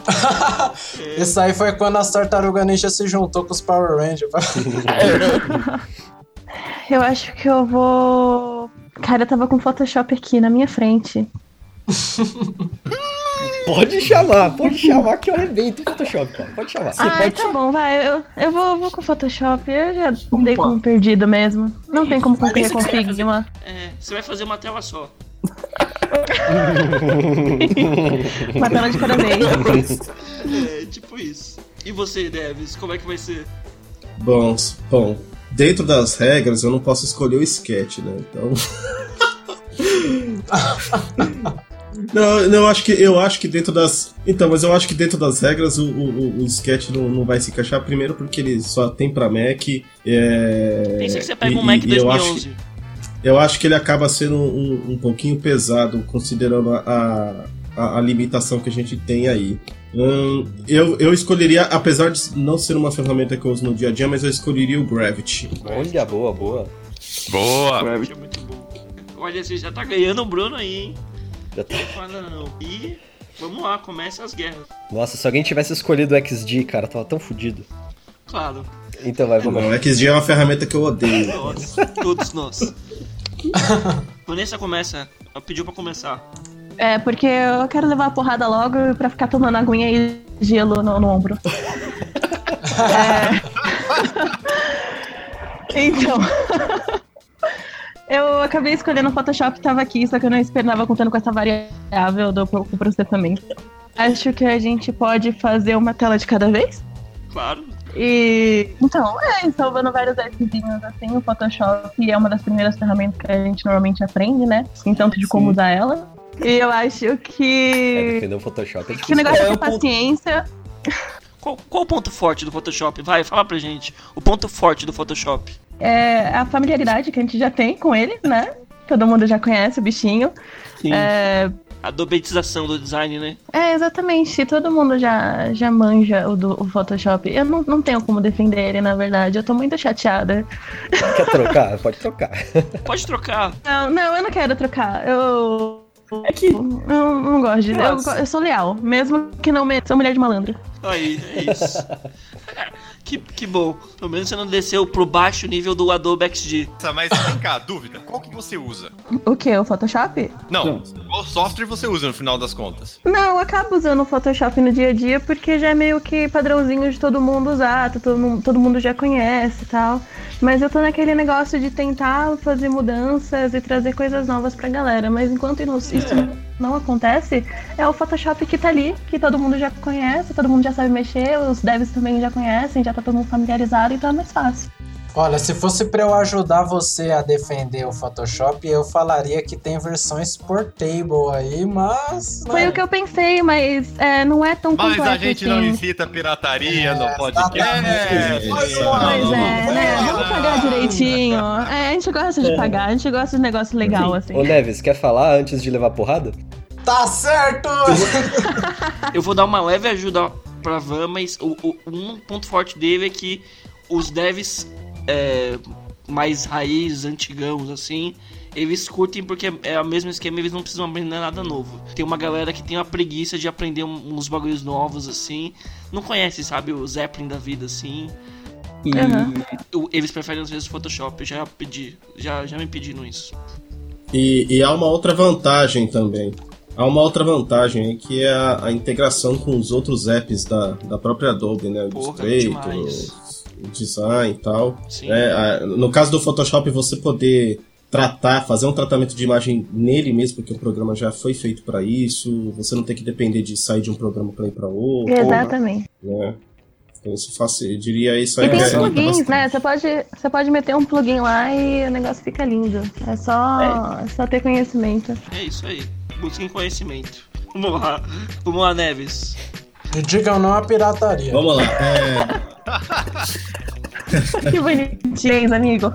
(laughs) Isso aí foi quando as Tartaruga Ninja se juntou com os Power Rangers. (laughs) Eu acho que eu vou. Cara, eu tava com Photoshop aqui na minha frente. (laughs) Pode chamar, pode chamar que eu arrebento o Photoshop, cara. Pode chamar. Ai, tá bom, vai. Eu, eu vou, vou com Photoshop. Eu já dei como perdido mesmo. Não tem como concorrer com Figma. É, você vai fazer uma tela só. (laughs) Uma tela de cada vez. É, tipo isso. E você, Devis, como é que vai ser? Bom, bom, dentro das regras eu não posso escolher o sketch, né? Então. (laughs) Não, não, eu acho que eu acho que dentro das. Então, mas eu acho que dentro das regras o, o, o sketch não, não vai se encaixar. Primeiro porque ele só tem pra Mac. É... Pensa que você pega e- um Mac e eu acho, 2011. que, eu acho que ele acaba sendo um, um pouquinho pesado, considerando a, a, a limitação que a gente tem aí. Hum, eu, eu escolheria, apesar de não ser uma ferramenta que eu uso no dia a dia, mas eu escolheria o Gravity. Olha, boa, boa. Boa! É muito bom. Olha, você já tá ganhando o Bruno aí, hein? Já tá- Não fala não. E vamos lá, começa as guerras. Nossa, se alguém tivesse escolhido o XD, cara, tava tão fudido. Claro, Então vai, vamos Não, lá. XG é uma ferramenta que eu odeio. (laughs) nós, todos nós. (laughs) Vanessa começa, ela pediu pra começar. É, porque eu quero levar a porrada logo pra ficar tomando aguinha e gelo no, no ombro. (laughs) É. Então. Eu acabei escolhendo o Photoshop tava aqui, só que eu não esperava contando com essa variável do pro- processamento. Acho que a gente pode fazer uma tela de cada vez. Claro, E então, é, salvando vários appzinhos assim, o Photoshop é uma das primeiras ferramentas que a gente normalmente aprende, né? Então, de como usar ela. E eu acho É, que. defender o Photoshop é Que o difícil. negócio É, é paciência. Qual, qual o ponto forte do Photoshop? Vai, fala pra gente. O ponto forte do Photoshop. É a familiaridade que a gente já tem com ele, né? Todo mundo já conhece o bichinho. Sim. É, A dobetização do design, né? é, exatamente. Todo mundo já, já manja o do o Photoshop. Eu não, não tenho como defender ele, na verdade. Eu tô muito chateada. Quer trocar? Pode trocar. Pode trocar. Não, não, eu não quero trocar. Eu. É que Eu não gosto de. Eu, eu sou leal, mesmo que não me. Sou mulher de malandro. Aí, é isso. (laughs) que, que bom. Pelo menos você não desceu pro baixo nível do Adobe XD. Nossa, Mas vem cá, dúvida. Qual que você usa? O que? O Photoshop? Não, qual software você usa no final das contas? Não, eu acabo usando o Photoshop no dia a dia porque já é meio que padrãozinho de todo mundo usar, todo, mundo- todo mundo já conhece e tal. Mas eu tô naquele negócio de tentar fazer mudanças e trazer coisas novas pra galera. Mas enquanto isso isso não acontece, é o Photoshop que tá ali, que todo mundo já conhece, todo mundo já sabe mexer, os devs também já conhecem, já tá todo mundo familiarizado, então é mais fácil. Olha, se fosse pra eu ajudar você a defender o Photoshop, eu falaria que tem versões portable aí, mas. Foi né? o que eu pensei, mas é, não é tão Mas a gente assim. não incita pirataria É, no podcast. exatamente. Pois é, né? Vamos pagar direitinho. É, a gente gosta de pagar, a gente gosta de negócio legal, assim. Ô Neves, quer falar antes de levar porrada? Tá certo! (laughs) Eu vou dar uma leve ajuda pra Van, mas o, o- um ponto forte dele é que os devs é, mais raiz, antigãos, assim, eles curtem porque é o mesmo esquema, eles não precisam aprender nada novo. Tem uma galera que tem uma preguiça de aprender uns bagulhos novos, assim, não conhece, sabe, o Zeppelin da vida, assim. E. O- Eles preferem às vezes o Photoshop, já pedi, já, já me pediram isso. E, e há uma outra vantagem também. Há uma outra vantagem aí que é a, a integração com os outros apps da, da própria Adobe, né? O Porra, Illustrator, design e tal. Sim. É, a- no caso do Photoshop, você poder tratar, fazer um tratamento de imagem nele mesmo, porque o programa já foi feito para isso. Você não tem que depender de sair de um programa para ir para outro. Exatamente. Né? Então isso fácil, eu diria isso aí. E tem é- os plugins, bastante. né? Você pode, você pode meter um plugin lá e o negócio fica lindo. É só, é só ter conhecimento. É isso aí, busquem conhecimento. Vamos lá, vamos lá, Neves. Digam não à pirataria. Vamos lá. é, Que bonitinho, amigo.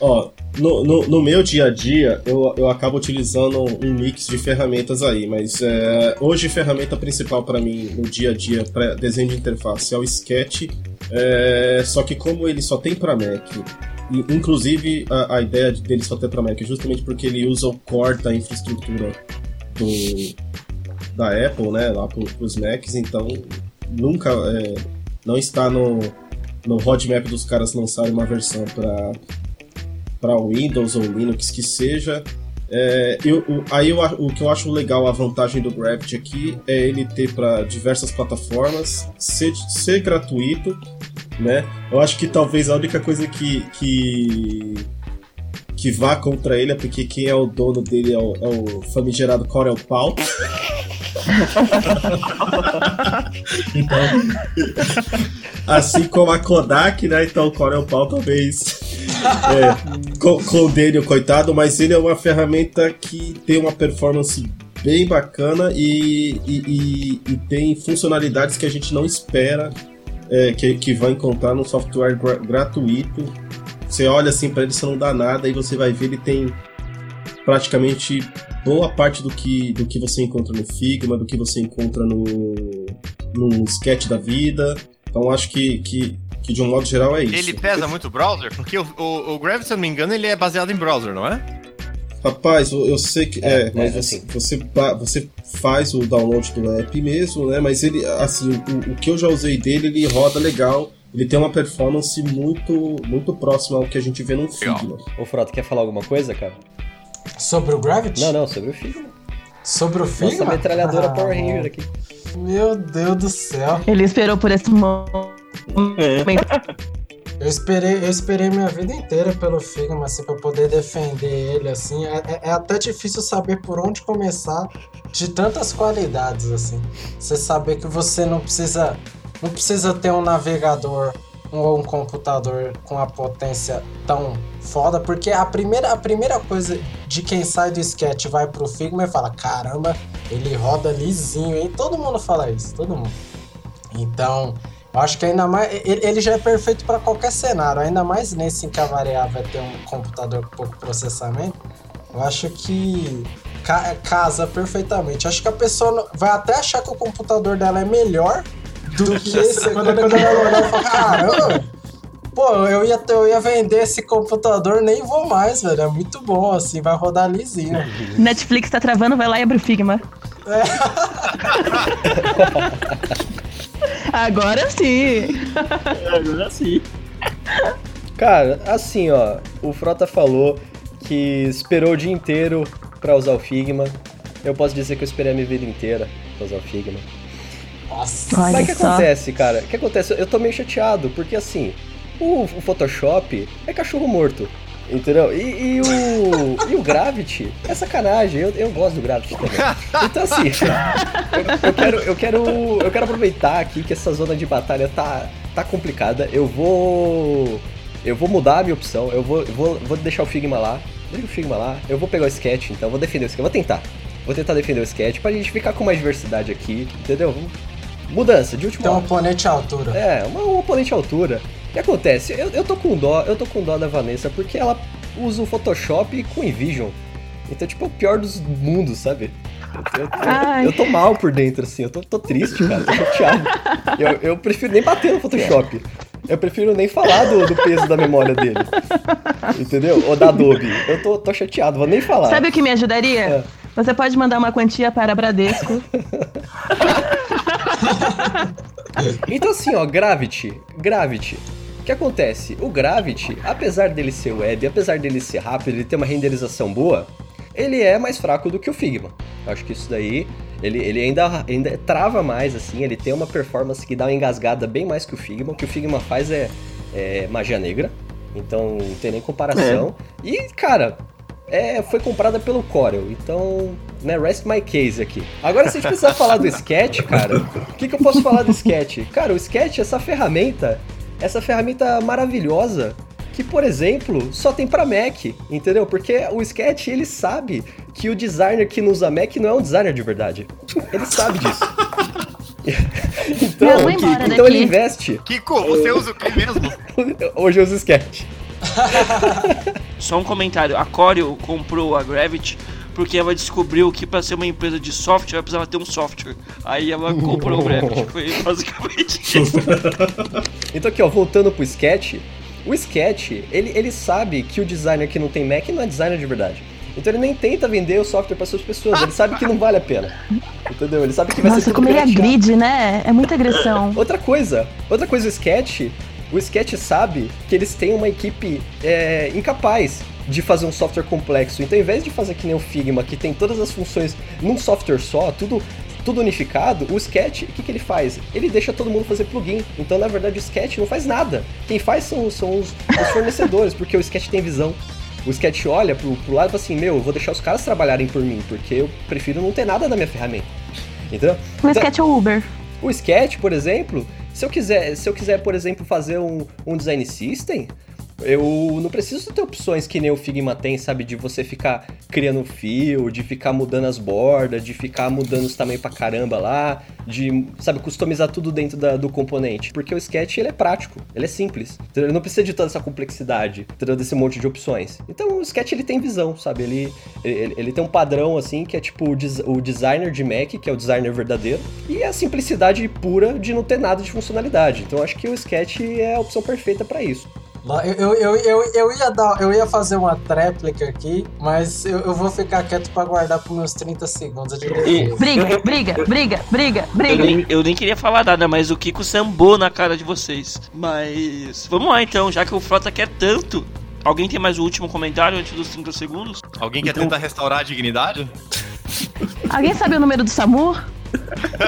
Ó, no, no, no meu dia a dia, eu, eu acabo utilizando um mix de ferramentas aí, mas é, hoje a ferramenta principal para mim no dia a dia para desenho de interface é o Sketch, é, só que como ele só tem para Mac, inclusive a, a ideia de- dele só ter para Mac é justamente porque ele usa o core da infraestrutura do, da Apple, né, lá para os Macs, então nunca é, não está no, no roadmap dos caras lançarem uma versão para para Windows ou Linux que seja. É, eu, o, aí eu, o que eu acho legal, a vantagem do Gravity aqui é ele ter para diversas plataformas, ser, ser gratuito, né? Eu acho que talvez a única coisa que, que que vá contra ele é porque quem é o dono dele é o, é o famigerado Corel Paul. Então, assim como a Kodak, né? Então o Corel Paul talvez é, co- condene o coitado, mas ele é uma ferramenta que tem uma performance bem bacana e, e, e- e tem funcionalidades que a gente não espera é, que, que vai encontrar num software gra- gratuito. Você olha assim para ele, você não dá nada, e você vai ver ele tem praticamente boa parte do que, do que você encontra no Figma, do que você encontra no, no Sketch da vida. Então acho que, que, que de um modo geral é isso. Ele pesa muito o browser? Porque o, o, o Gravity, se eu não me engano, ele é baseado em browser, não é? Rapaz, eu, eu sei que. É, É, mas é, você, assim. você, ba- você faz o download do app mesmo, né? Mas ele, assim, o, o que eu já usei dele, ele roda legal. Ele tem uma performance muito, muito próxima ao que a gente vê no Figma. Ô, Frota, quer falar alguma coisa, cara? Sobre o Gravity? Não, não, sobre o Figma. Sobre o Figma? Nossa metralhadora Ah, Power Ranger aqui. Meu Deus do céu. Ele esperou por esse momento. Eu esperei, eu esperei minha vida inteira pelo Figma, assim, pra poder defender ele, assim. É, é- é até difícil saber por onde começar de tantas qualidades, assim. Você saber que você não precisa, não precisa ter um navegador ou um computador com a potência tão foda, porque a primeira, a primeira coisa de quem sai do sketch vai pro Figma e fala, caramba, ele roda lisinho, hein? Todo mundo fala isso, todo mundo. Então, eu acho que ainda mais. Ele, já é perfeito para qualquer cenário, ainda mais nesse em que a variável vai ter um computador com pouco processamento. Eu acho que ca- casa perfeitamente. Acho que a pessoa vai até achar que o computador dela é melhor do que esse. quando, quando ela olhar e falar, caramba! Pô, eu ia, eu ia vender esse computador, nem vou mais, velho. É muito bom, assim, vai rodar lisinho. Netflix tá travando, vai lá e abre o Figma. (laughs) Agora sim. Agora sim. Cara, assim, ó, o Frota falou que esperou o dia inteiro pra usar o Figma. Eu posso dizer que eu esperei a minha vida inteira pra usar o Figma. Nossa. Olha Mas o que só. acontece, cara? O que acontece? Eu tô meio chateado, porque assim, o, o Photoshop é cachorro morto. Entendeu? E, e o, (laughs) e o Gravity é sacanagem. Eu, eu gosto do Gravity também. Então, assim, (laughs) eu, eu quero, eu, quero, eu quero aproveitar aqui que essa zona de batalha tá, tá complicada. Eu vou. Eu vou mudar a minha opção. Eu vou, eu vou, vou deixar o Figma lá. Deixa o Figma lá. Eu vou pegar o Sketch, então. Vou defender o Sketch. Vou tentar. Vou tentar defender o Sketch pra gente ficar com mais diversidade aqui. Entendeu? Mudança de Tem um hora. oponente à altura. É, uma, um oponente à altura. O que acontece? Eu, eu tô com dó, eu tô com dó da Vanessa porque ela usa o Photoshop com Invision. Então, tipo, é o pior dos mundos, sabe? Eu, eu- eu tô mal por dentro, assim, eu tô, tô triste, cara, tô chateado. Eu, eu prefiro nem bater no Photoshop. Eu prefiro nem falar do, do peso da memória dele. Entendeu? Ou da Adobe. Eu tô, tô chateado, vou nem falar. Sabe o que me ajudaria? É. Você pode mandar uma quantia para Bradesco. (laughs) Então assim, ó, Gravity, Gravity. O que acontece? O Gravity, apesar dele ser web, apesar dele ser rápido, ele ter uma renderização boa, ele é mais fraco do que o Figma. Eu acho que isso daí, ele, ele ainda, ainda trava mais, assim, ele tem uma performance que dá uma engasgada bem mais que o Figma. O que o Figma faz é, é magia negra, então não tem nem comparação. E, cara, é, foi comprada pelo Corel, então, né, rest my case aqui. Agora, se a gente precisar (laughs) falar do Sketch, cara, o que, que eu posso falar do Sketch? Cara, o Sketch, essa ferramenta, essa ferramenta maravilhosa, que, por exemplo, só tem pra Mac, entendeu? Porque o Sketch, ele sabe que o designer que não usa Mac não é um designer de verdade. Ele sabe disso. (laughs) então, embora então ele investe. Kiko, você usa o que mesmo? (laughs) Hoje eu uso Sketch. (laughs) Só um comentário. A Corel comprou a Gravity porque ela descobriu que para ser uma empresa de software ela precisava ter um software. Aí ela (laughs) comprou o Gravity. Foi basicamente isso. (laughs) Então aqui, ó, voltando pro Sketch, o Sketch, ele, ele sabe que o designer que não tem Mac não é designer de verdade. Então ele nem tenta vender o software para suas pessoas, ele sabe que não vale a pena. Entendeu? Ele sabe que vai ser Nossa, tudo como ele é grid, né? É muita agressão. Outra coisa, outra coisa, o Sketch, o Sketch sabe que eles têm uma equipe é, incapaz de fazer um software complexo. Então, ao invés de fazer que nem o Figma, que tem todas as funções num software só, tudo, tudo unificado, o Sketch, o que, que ele faz? Ele deixa todo mundo fazer plugin. Então, na verdade, o Sketch não faz nada. Quem faz são, são os, os fornecedores, porque o Sketch tem visão. O Sketch olha pro, pro lado e fala assim, meu, eu vou deixar os caras trabalharem por mim, porque eu prefiro não ter nada na minha ferramenta. Entendeu? O Então- sketch é o Uber. o Sketch, por exemplo, se eu quiser, se eu quiser, por exemplo, fazer um, um design system, eu não preciso ter opções que nem o Figma tem, sabe? De você ficar criando fio, de ficar mudando as bordas, de ficar mudando os tamanhos pra caramba lá, de, sabe, customizar tudo dentro da- do componente. Porque o Sketch, ele é prático, ele é simples. Ele não precisa de toda essa complexidade, desse monte de opções. Então o Sketch, ele tem visão, sabe? Ele, ele, ele tem um padrão, assim, que é tipo o, des- o designer de Mac, que é o designer verdadeiro, e a simplicidade pura de não ter nada de funcionalidade. Então eu acho que o Sketch é a opção perfeita pra isso. Eu, eu, eu, eu, ia dar, eu ia fazer uma tréplica aqui, mas eu, eu vou ficar quieto pra guardar por meus 30 segundos de defesa. Briga, briga, briga, briga, Eu briga. nem, eu nem queria falar nada, mas o Kiko sambou na cara de vocês. Mas vamos lá então, já que o Frota quer tanto. Alguém tem mais um último comentário antes dos 30 segundos? Alguém quer Então- tentar restaurar a dignidade? Alguém sabe o número do SAMU? (laughs)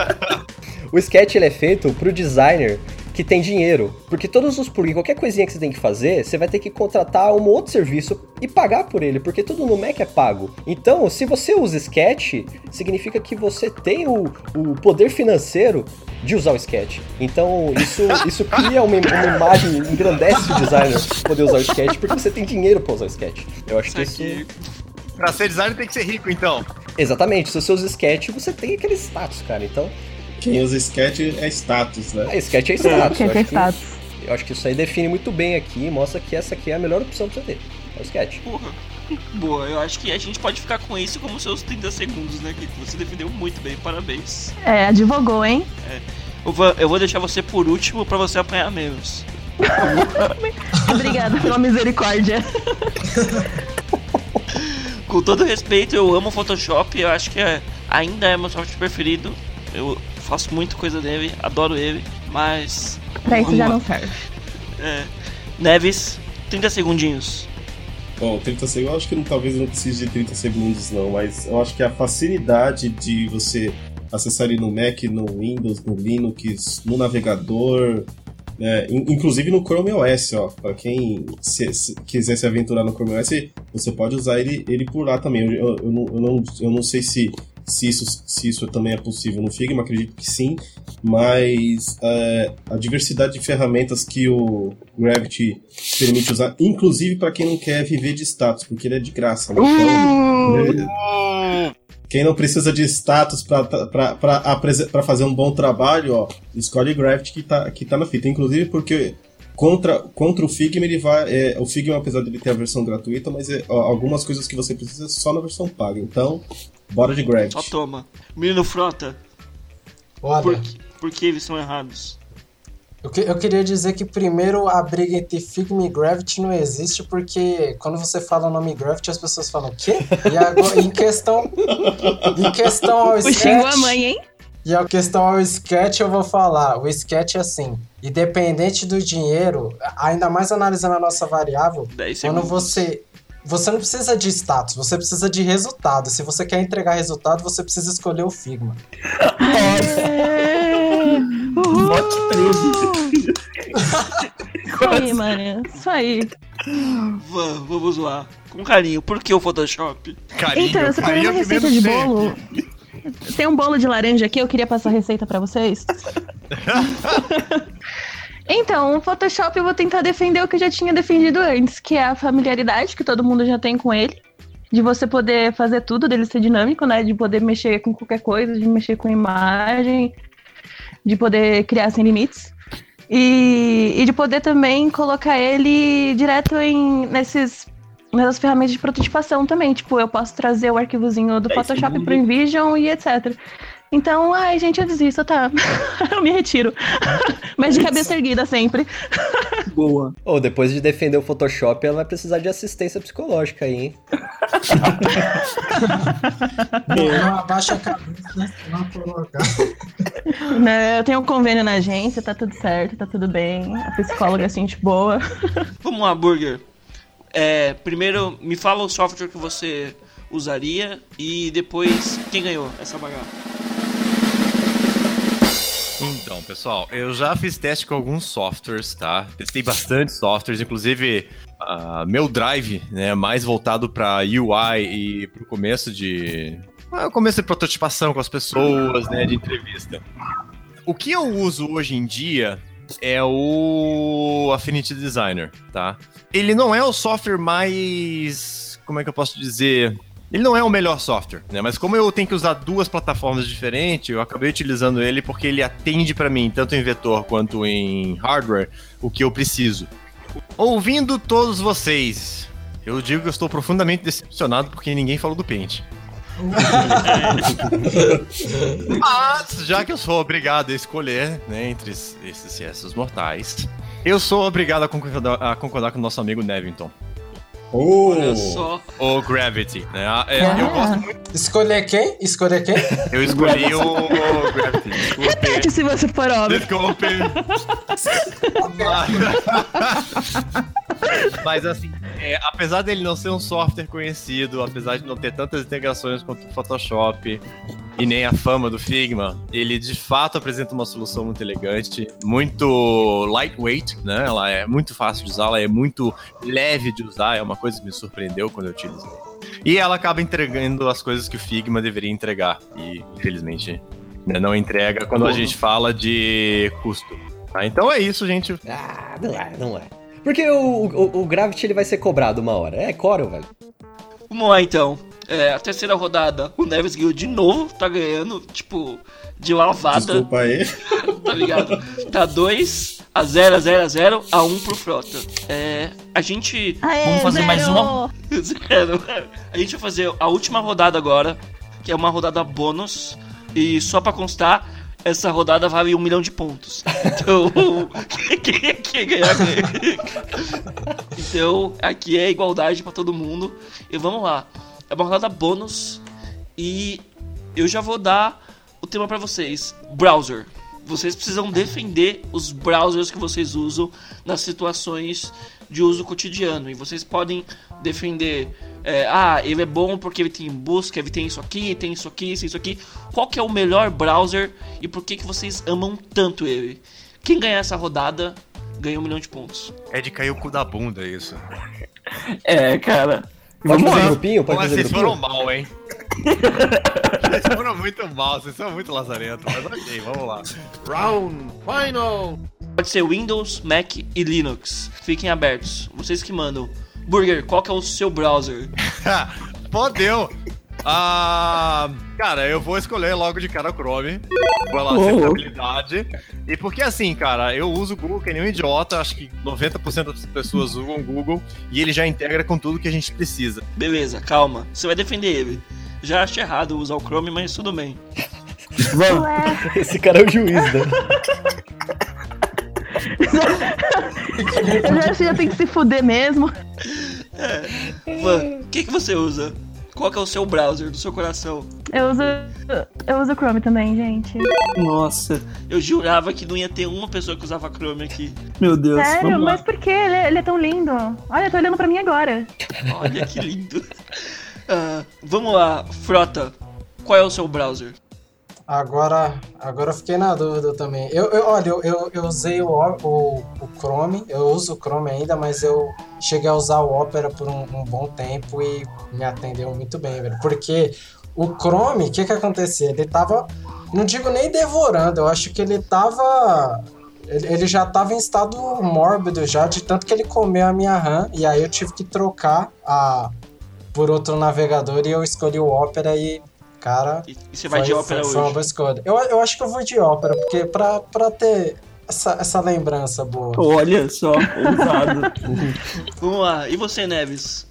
O sketch ele é feito pro designer que tem dinheiro. Porque todos os plugins, qualquer coisinha que você tem que fazer, você vai ter que contratar um outro serviço e pagar por ele, porque tudo no Mac é pago. Então, se você usa Sketch, significa que você tem o, o poder financeiro de usar o Sketch. Então, isso, isso cria uma, uma imagem, engrandece o designer poder usar o Sketch, porque você tem dinheiro pra usar o Sketch. Eu acho que Isso aqui. Pra ser designer tem que ser rico, então. Exatamente, se você usa Sketch, você tem aquele status, cara. Então, Quem usa sketch é status, né? a Sketch é status. Tem acho que- status? Eu acho que isso aí define muito bem aqui e mostra que essa aqui é a melhor opção pra você ter. É o sketch. Porra. Boa, eu acho que a gente pode ficar com isso como seus 30 segundos, né, Kiko? Você defendeu muito bem, parabéns. É, advogou, hein? Eu vou, eu vou deixar você por último pra você apanhar menos. (laughs) Obrigada pela misericórdia. Com todo respeito, eu amo Photoshop, eu acho que é- ainda é meu software preferido. Eu faço muita coisa dele, adoro ele, mas. Pra isso já não serve. É. Neves, 30 segundinhos. Bom, 30 segundos, eu acho que não, talvez não precise de 30 segundos não, mas eu acho que a facilidade de você acessar ele no Mac, no Windows, no Linux, no navegador, in- inclusive no Chrome OS, ó, para quem se- se quiser se aventurar no Chrome OS, você pode usar ele, ele por lá também. Eu, eu- eu não, eu, não, eu não sei se, se, isso, se isso também é possível no Figma, acredito que sim, mas é, a diversidade de ferramentas que o Gravity permite usar, inclusive para quem não quer viver de status, porque ele é de graça. né? Então, quem não precisa de status para fazer um bom trabalho, ó, escolhe o Gravity que tá, que tá na fita. Inclusive porque contra, contra o Figma ele vai. é, o Figma, apesar de ele ter a versão gratuita, mas é, ó, algumas coisas que você precisa é só na versão paga. Então, bora de Só Gravity. toma. Menino Frota, Olha, por, que- por que eles são errados? eu, que- eu queria dizer que primeiro a briga entre Figma e Gravity não existe, porque quando você fala o nome Gravity, as pessoas falam o quê? E agora, em questão. Em questão ao O xingou a sketch. mãe, hein? E a questão ao sketch, eu vou falar. O sketch é assim. Independente do dinheiro, ainda mais analisando a nossa variável, 10 quando você. Você não precisa de status, você precisa de resultado. Se você quer entregar resultado, você precisa escolher o Figma. É. Vote 13. Isso aí, mano. Isso aí. Va- Vamos lá. Com carinho, por que o Photoshop? Carinho, Então, você tem carinho uma é que receita de bolo. Tem um bolo de laranja aqui, eu queria passar a receita pra vocês. (laughs) Então, o Photoshop eu vou tentar defender o que eu já tinha defendido antes, que é a familiaridade que todo mundo já tem com ele. De você poder fazer tudo, dele ser dinâmico, né? De poder mexer com qualquer coisa, de mexer com imagem, de poder criar sem limites. E, e de poder também colocar ele direto em nesses nessas ferramentas de prototipação também. Tipo, eu posso trazer o arquivozinho do É, Photoshop segundo. pro InVision e etc. Então, ai, gente, eu desisto, tá? (laughs) eu me retiro. (laughs) Mas de cabeça erguida sempre. Boa. Ou depois de defender o Photoshop, ela vai precisar de assistência psicológica aí, hein? (laughs) Não abaixa a cabeça, né? Não colocar. Né, Eu tenho um convênio na agência, tá tudo certo, tá tudo bem. A psicóloga é gente boa. Vamos lá, Burger. É, primeiro, me fala o software que você usaria e depois quem ganhou essa bagaça. Então, pessoal, eu já fiz teste com alguns softwares, tá? Testei bastante softwares, inclusive ah, meu Drive, né, mais voltado para UI e para o começo de ah, começo de prototipação com as pessoas, né, de entrevista. O que eu uso hoje em dia é o Affinity Designer, tá? Ele não é o software mais, como é que eu posso dizer? Ele não é o melhor software, né? Mas como eu tenho que usar duas plataformas diferentes, eu acabei utilizando ele porque ele atende para mim, tanto em vetor quanto em hardware, o que eu preciso. Ouvindo todos vocês, eu digo que eu estou profundamente decepcionado porque ninguém falou do Paint. (laughs) Mas, já que eu sou obrigado a escolher, né, entre esses CSs mortais, Eu sou obrigado a concordar, a concordar com o nosso amigo Nevington. Oh, Olha só. Ou Gravity, né? Ah, é, eu, gosto muito, Escolher quem? Escolher quem? eu escolhi o, o Gravity. Desculpe. Repete se você for óbvio. Desculpe. (laughs) Mas assim, é, apesar dele não ser um software conhecido, apesar de não ter tantas integrações quanto o Photoshop e nem a fama do Figma, ele de fato apresenta uma solução muito elegante, muito lightweight, né? Ela é muito fácil de usar, ela é muito leve de usar, é uma coisa que me surpreendeu quando eu utilizei. E ela acaba entregando as coisas que o Figma deveria entregar. E, infelizmente, né, não entrega quando a gente fala de custo. tá? Então é isso, gente. Ah, não é, não é. Porque o, o, o Gravity ele vai ser cobrado uma hora. É Corel, velho. Vamos lá então. É, a terceira rodada, o Neves ganhou de novo, tá ganhando, tipo, de lavada, desculpa aí. (laughs) tá ligado? Tá 2 a 0 a 0 a 0 a 1 pro Frota. É, a gente. Aê, Vamos fazer mais zero. uma? (laughs) Zero. A gente vai fazer a última rodada agora, que é uma rodada bônus. E só pra constar, essa rodada vale um milhão de pontos. Então, (laughs) quem, quem ganhar ganha. Então, aqui é igualdade pra todo mundo. E vamos lá. É uma rodada bônus. E eu já vou dar o tema pra vocês: browser. Vocês precisam defender os browsers que vocês usam nas situações de uso cotidiano. E vocês podem defender. é, ah, ele é bom porque ele tem busca, ele tem isso aqui, tem isso aqui, tem isso aqui. Qual que é o melhor browser e por que, que vocês amam tanto ele? Quem ganhar essa rodada ganha um milhão de pontos. É de cair o cu da bunda isso. (laughs) É, cara. Pode Vamos fazer lá. grupinho? Pode Mas fazer vocês foram grupinho? mal, hein? (laughs) vocês foram muito mal, vocês são muito lazarentos, mas ok, vamos lá. Round final. Pode ser Windows, Mac e Linux. Fiquem abertos. Vocês que mandam. Burger, qual que é o seu browser? (laughs) Fodeu! Ah, cara, eu vou escolher logo de cara o Chrome. Pela Oh. acessibilidade. E porque assim, cara, eu uso o Google que nem um idiota. Acho que 90% das pessoas usam o Google. E ele já integra com tudo que a gente precisa. Beleza, calma. Você vai defender ele. Já achei errado usar o Chrome, mas tudo bem. (laughs) Vamos. Ué, Esse cara é o juiz, né? eu já acho que já tem que se fuder mesmo. Van, o que, que você usa? Qual que é o seu browser do seu coração? Eu uso. Eu uso Chrome também, gente. Nossa, Eu jurava que não ia ter uma pessoa que usava Chrome aqui. meu Deus. Sério, Vamos lá. mas por que? Ele, é- ele é tão lindo. Olha, tô olhando pra mim agora. Olha que lindo. Ah, vamos lá, Frota. Qual é o seu browser? Agora, agora fiquei na dúvida também. Eu, eu- olha, eu, eu, eu usei o, o, o Chrome, eu uso o Chrome ainda, mas eu cheguei a usar o Opera por um, um bom tempo e me atendeu muito bem, velho. Porque o Chrome, o que que acontecia? Ele tava, não digo nem devorando, eu acho que ele tava... Ele, já tava em estado mórbido já, de tanto que ele comeu a minha RAM, e aí eu tive que trocar a, por outro navegador e eu escolhi o Opera e, cara... E, e você vai Foi- de ópera foi, Foi uma hoje? boa escolha. Eu, eu acho que eu vou de ópera, porque pra, pra ter essa, essa lembrança boa. Olha só, ousado. (laughs) Vamos lá, e você, Neves?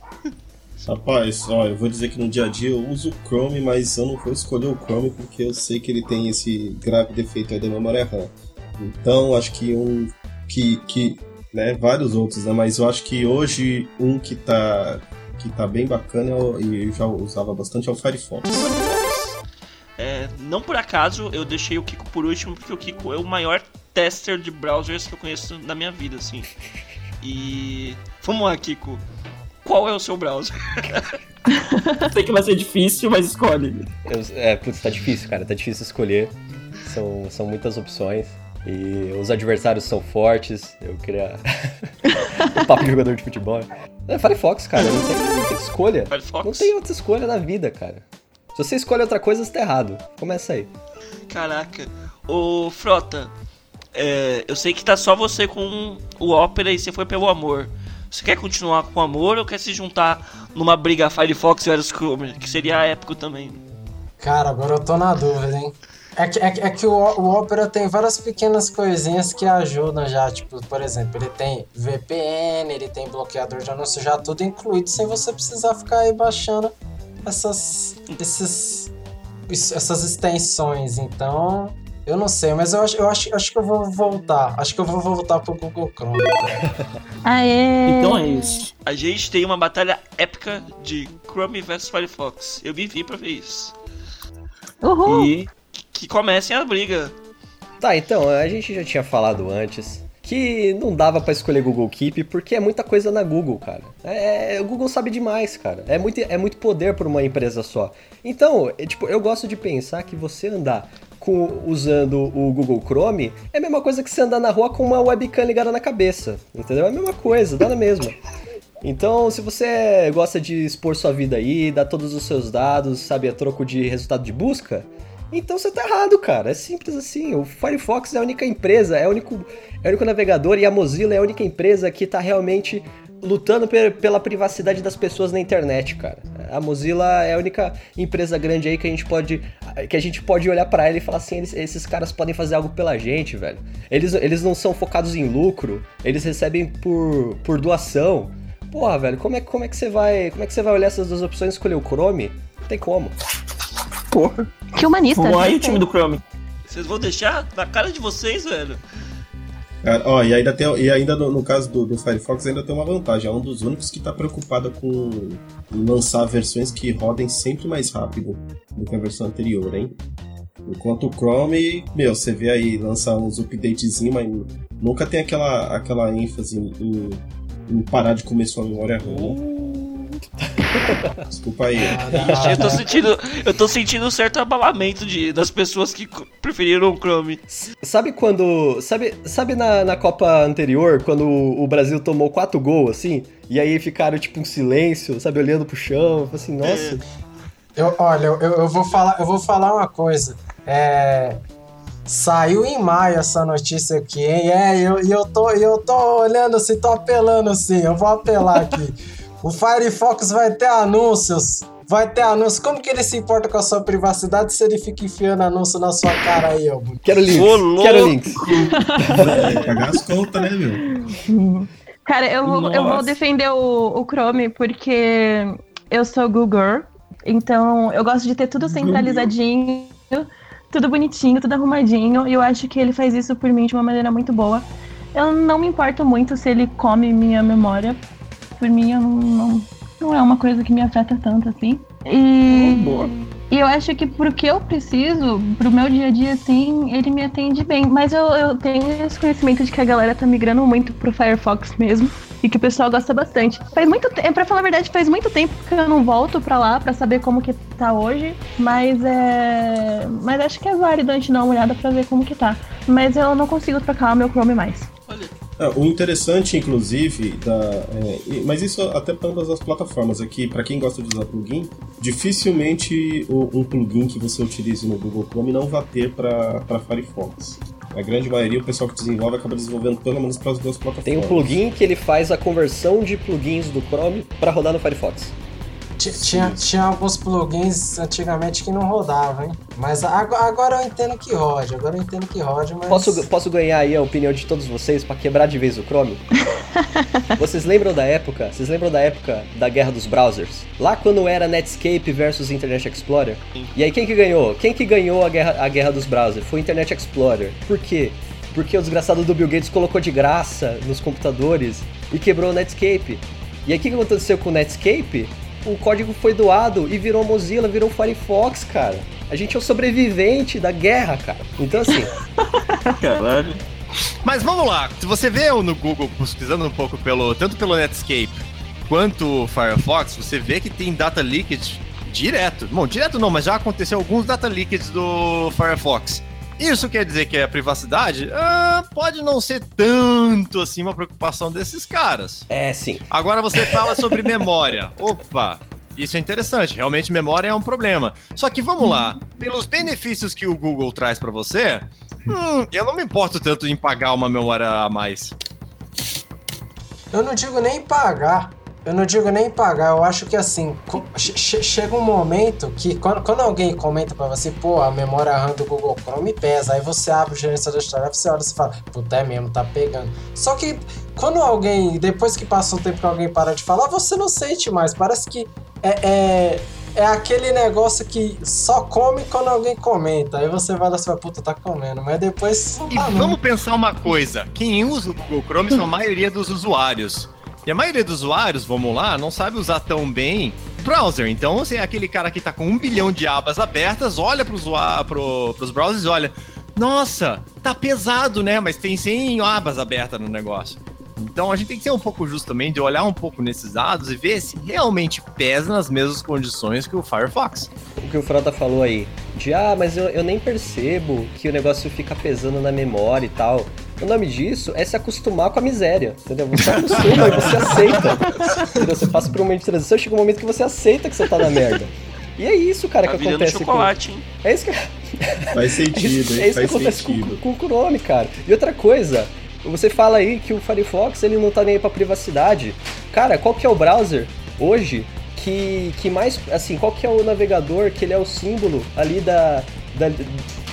Rapaz, ó, eu vou dizer que no dia a dia eu uso o Chrome, mas eu não vou escolher o Chrome porque eu sei que ele tem esse grave defeito aí da memória RAM. Então, acho que um que, que né, vários outros, né, mas eu acho que hoje um que tá que tá bem bacana e eu já usava bastante é o Firefox. É, não por acaso eu deixei o Kiko por último, porque o Kiko é o maior tester de browsers que eu conheço na minha vida, assim. E. Vamos lá, Kiko. Qual é o seu browser? (laughs) Sei que vai ser difícil, mas escolhe. Eu- é, putz, tá difícil, cara. Tá difícil escolher. São, são muitas opções. E os adversários são fortes. Eu queria. (laughs) o papo de jogador de futebol. É Firefox, cara. Não tem, não tem escolha. Firefox? Não tem outra escolha na vida, cara. Se você escolhe outra coisa, você tá errado. Começa aí. Caraca. Ô, Frota, é, eu sei que tá só você com o Opera e você foi pelo amor. Você quer continuar com o amor ou quer se juntar numa briga Firefox versus Chrome? Que seria épico também. Cara, agora eu tô na dúvida, hein? É que, é, que- é que o, o Opera tem várias pequenas coisinhas que ajudam já. Tipo, por exemplo, ele tem VPN, ele tem bloqueador de anúncio, já tudo incluído, sem você precisar ficar aí baixando essas, esses, essas extensões. Então, Eu não sei, mas eu acho, eu acho, acho que eu vou voltar. Acho que eu vou voltar pro Google Chrome. cara. (laughs) Aê! Então é isso. A gente tem uma batalha épica de Chrome vs Firefox. Eu vivi pra ver isso. Uhul! E Que comecem a briga. Tá, então, a gente já tinha falado antes que não dava pra escolher Google Keep porque é muita coisa na Google, cara. É, o Google sabe demais, cara. É muito, é muito poder por uma empresa só. Então, é, tipo, eu gosto de pensar que você andar com, usando o Google Chrome é a mesma coisa que você andar na rua com uma webcam ligada na cabeça. Entendeu? É a mesma coisa, dá na mesma. Então, se você gosta de expor sua vida aí, dar todos os seus dados, sabe, a troco de resultado de busca, então você tá errado, cara. É simples assim. O Firefox é a única empresa, é o único, é o único navegador e a Mozilla é a única empresa que tá realmente lutando pe- pela privacidade das pessoas na internet, cara. A Mozilla é a única empresa grande aí que a gente pode que a gente pode olhar pra ela e falar assim, eles- esses caras podem fazer algo pela gente, velho. Eles, eles não são focados em lucro, eles recebem por, por doação. Porra, velho, como é, como é que você vai, como é que você vai olhar essas duas opções e escolher o Chrome? Não tem como. Porra. Que humanista. Vamos aí, o time do Chrome. Vocês vão deixar na cara de vocês, velho. Cara, ó, e ainda, tem, e ainda no, no caso do, do Firefox ainda tem uma vantagem. É um dos únicos que está preocupado com lançar versões que rodem sempre mais rápido do que a versão anterior, hein? Enquanto o Chrome, meu, você vê aí lançar uns updatezinhos, mas nunca tem aquela, aquela ênfase em, em- em parar de comer sua memória RAM. né? Desculpa aí. Ixi, (laughs) eu tô sentindo, eu tô sentindo um certo abalamento de, das pessoas que preferiram o Chrome. Sabe quando. Sabe, sabe na, na Copa anterior, quando o Brasil tomou quatro gols, assim? E aí ficaram, tipo, um silêncio, sabe, olhando pro chão, assim, nossa. Eu, olha, eu, eu vou falar, eu vou falar uma coisa. É, saiu em maio essa notícia aqui, hein? É, e eu, eu, tô, eu tô olhando assim, tô apelando assim, eu vou apelar aqui. (laughs) o Firefox vai ter anúncios. Vai ter anúncios. Como que ele se importa com a sua privacidade se ele fica enfiando anúncio na sua cara aí, ó? Quero links, Ô, quero links. É, pagar as contas, né, meu? Cara, eu vou, eu vou defender o, o Chrome porque eu sou Google. Então eu gosto de ter tudo centralizadinho, tudo bonitinho, tudo arrumadinho. E eu acho que ele faz isso por mim de uma maneira muito boa. Eu não me importo muito se ele come minha memória. Por mim, eu não, não, não é uma coisa que me afeta tanto assim. E, Boa. e eu acho que pro que eu preciso, pro meu dia a dia, assim, ele me atende bem. Mas eu, eu tenho esse conhecimento de que a galera tá migrando muito pro Firefox mesmo. E que o pessoal gosta bastante. Faz muito tempo, pra falar a verdade, faz muito tempo que eu não volto pra lá pra saber como que tá hoje. Mas é. Mas acho que é válido a gente dar uma olhada pra ver como que tá. Mas eu não consigo trocar o meu Chrome mais. Olha, Ah, o interessante, inclusive, da, é, mas isso até para ambas as plataformas aqui, para quem gosta de usar plugin, dificilmente o- um plugin que você utilize no Google Chrome não vai ter para Firefox. A grande maioria, o pessoal que desenvolve acaba desenvolvendo pelo menos para as duas plataformas. Tem um plugin que ele faz a conversão de plugins do Chrome pra rodar no Firefox. Ti- Tinha, tinha alguns plugins antigamente que não rodavam, hein? Mas ago- agora eu entendo que rode, agora eu entendo que rode, mas. Posso, posso ganhar aí a opinião de todos vocês pra quebrar de vez o Chrome? (laughs) vocês lembram da época? Vocês lembram da época da guerra dos browsers? Lá quando era Netscape versus Internet Explorer? E aí quem que ganhou? Quem que ganhou a guerra, a guerra dos browsers? Foi o Internet Explorer. Por quê? Porque o desgraçado do Bill Gates colocou de graça nos computadores e quebrou o Netscape. E aí o que que aconteceu com o Netscape? O código foi doado e virou Mozilla, virou Firefox, cara. A gente é o sobrevivente da guerra, cara. Então assim, (laughs) Caralho. Mas vamos lá, se você vê no Google pesquisando um pouco pelo tanto pelo Netscape quanto o Firefox, você vê que tem data leakage direto. Bom, direto não, mas já aconteceu alguns data leakage do Firefox. Isso quer dizer que a privacidade ah, pode não ser tanto assim uma preocupação desses caras. é sim. Agora você fala sobre (laughs) memória. Opa, isso é interessante. Realmente memória é um problema. Só que vamos lá, pelos benefícios que o Google traz pra você, hum, eu não me importo tanto em pagar uma memória a mais. Eu não digo nem pagar. Eu não digo nem pagar. Eu acho que assim, che- che- chega um momento que quando, quando alguém comenta pra você, pô, a memória RAM do Google Chrome pesa. Aí você abre o gerenciador de tarefa, você olha e fala, puta, é mesmo, tá pegando. Só que quando alguém, depois que passa um tempo que alguém para de falar, você não sente mais. Parece que é, é- é aquele negócio que só come quando alguém comenta. Aí você vai lá e fala, puta, tá comendo. Mas depois. E tá, vamos pensar uma coisa: quem usa o Google Chrome são a maioria dos usuários. E a maioria dos usuários, vamos lá, não sabe usar tão bem browser. Então, você é aquele cara que tá com um bilhão de abas abertas, olha usuá- pro, pros browsers e olha. Nossa, tá pesado, né? Mas tem 100 abas abertas no negócio. Então a gente tem que ser um pouco justo também de olhar um pouco nesses dados e ver se realmente pesa nas mesmas condições que o Firefox. O que o Frota falou aí, de ah, mas eu, eu nem percebo que o negócio fica pesando na memória e tal. O nome disso é se acostumar com a miséria, entendeu? Você acostuma e você aceita. Entendeu? Você passa por um momento de transição, chega um momento que você aceita que você tá na merda. E é isso, cara, Tá que acontece com... chocolate, hein? É isso que, Faz sentido, (laughs) é hein? isso que Faz acontece com, sentido. com o Chrome, cara. E outra coisa, você fala aí que o Firefox ele não tá nem aí pra privacidade. Cara, qual que é o browser hoje que, que mais. Assim, qual que é o navegador que ele é o símbolo ali da. da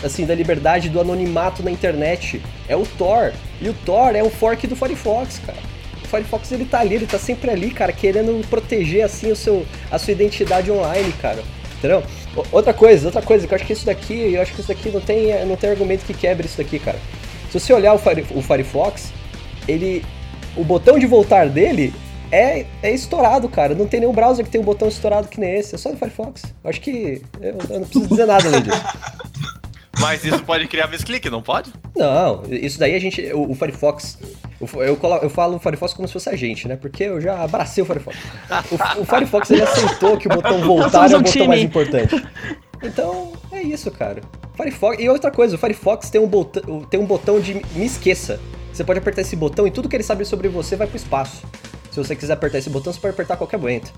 assim, da liberdade do anonimato na internet? É o Tor. E o Tor é um fork do Firefox, cara. O Firefox ele tá ali, ele tá sempre ali, cara, querendo proteger assim o seu, a sua identidade online, cara. Entendeu? Outra coisa, outra coisa, que eu acho que isso daqui, eu acho que isso daqui não tem, não tem argumento que quebre isso daqui, cara. Se você olhar o, Fire, o Firefox, ele. O botão de voltar dele é, é estourado, cara. Não tem nenhum browser que tem um botão estourado que nem esse. É só no Firefox. Eu acho que. Eu, eu não preciso dizer nada além disso. (laughs) Mas isso pode criar misclick, não pode? Não, isso daí a gente. O, o Firefox. o- Eu, colo- eu falo o Firefox como se fosse a gente, né? Porque eu já abracei o Firefox. O, o Firefox ele aceitou que o botão voltar é o um botão time. mais importante. Então, é isso, cara. Firefox. E outra coisa, o Firefox tem um, botão, tem um botão de me esqueça. Você pode apertar esse botão e tudo que ele sabe sobre você vai pro espaço. Se você quiser apertar esse botão, você pode apertar qualquer momento.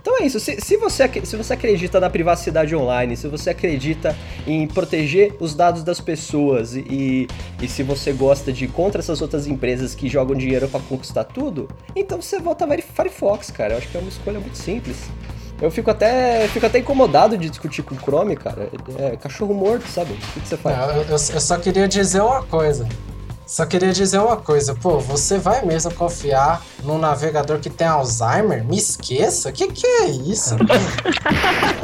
Então é isso. Se, se você, se você acredita na privacidade online, se você acredita em proteger os dados das pessoas e, e se você gosta de ir contra essas outras empresas que jogam dinheiro pra conquistar tudo, então você vota Fire- Firefox, cara. Eu acho que é uma escolha muito simples. Eu fico até, fico até incomodado de discutir com o Chrome, cara. É cachorro morto, sabe? O que, que você faz? Não, eu, eu- só queria dizer uma coisa. Só queria dizer uma coisa. Pô, você vai mesmo confiar num navegador que tem Alzheimer? Me esqueça? Que que é isso? (laughs)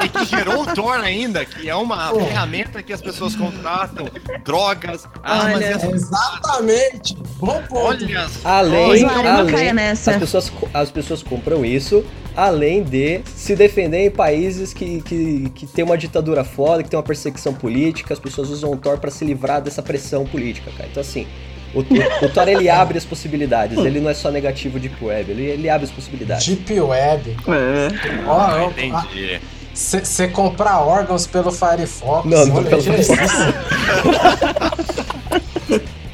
E que gerou o Tor ainda, que é uma Pô. ferramenta que as pessoas contratam drogas, armas Olha. Exatamente. Bom ponto. Olha Além, além caia nessa. As, pessoas, as pessoas compram isso, além de se defender em países que, que, que tem uma ditadura foda, que tem uma perseguição política, as pessoas usam o Tor pra se livrar dessa pressão política, cara. Então assim, o, o, o Tor ele abre as possibilidades, ele não é só negativo Deep Web, ele, ele abre as possibilidades. Deep Web. É. Ó, Ah, ó, entendi. Você comprar órgãos pelo Firefox. Não, não olha, pelo (laughs) que é Firefox. isso?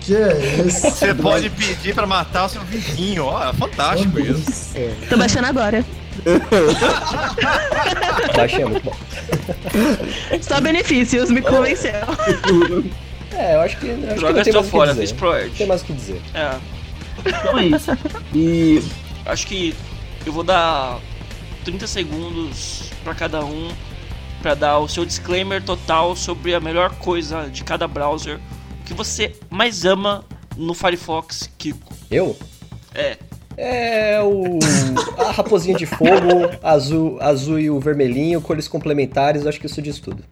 que é isso? Você pode pedir pra matar o seu vizinho, ó, é fantástico isso. Tô baixando agora. (laughs) Baixei, é muito bom. Só benefícios, me convenceu. (laughs) É, eu acho que. Eu acho Joga que não tem mais o que fora, dizer. fiz pro Não tem mais o que dizer. É. Então é isso. E Acho que eu vou dar 30 segundos pra cada um pra dar o seu disclaimer total sobre a melhor coisa de cada browser. O que você mais ama no Firefox, Kiko? Eu? É. É o. A raposinha de fogo, azul, azul e o vermelhinho, cores complementares, eu acho que isso diz tudo.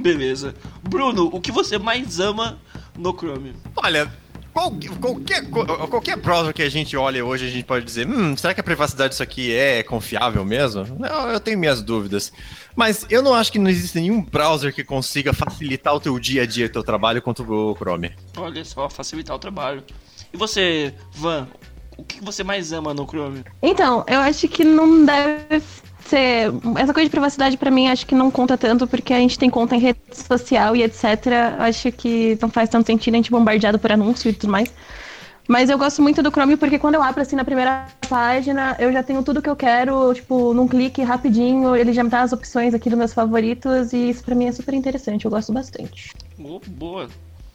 Beleza. Bruno, o que você mais ama no Chrome? Olha, qual- qualquer, qualquer browser que a gente olha hoje, a gente pode dizer, hum, será que a privacidade disso aqui é confiável mesmo? Não, eu tenho minhas dúvidas. Mas eu não acho que não existe nenhum browser que consiga facilitar o teu dia a dia, teu trabalho, quanto o Chrome. Olha só, facilitar o trabalho. E você, Van, o que você mais ama no Chrome? Então, eu acho que não deve ser. Essa coisa de privacidade pra mim acho que não conta tanto, porque a gente tem conta em rede social e etc. Acho que não faz tanto sentido a gente bombardeado por anúncio e tudo mais. Mas eu gosto muito do Chrome porque quando eu abro assim na primeira página, eu já tenho tudo que eu quero, tipo, num clique rapidinho, ele já me dá as opções aqui dos meus favoritos e isso pra mim é super interessante, eu gosto bastante. Oh, boa.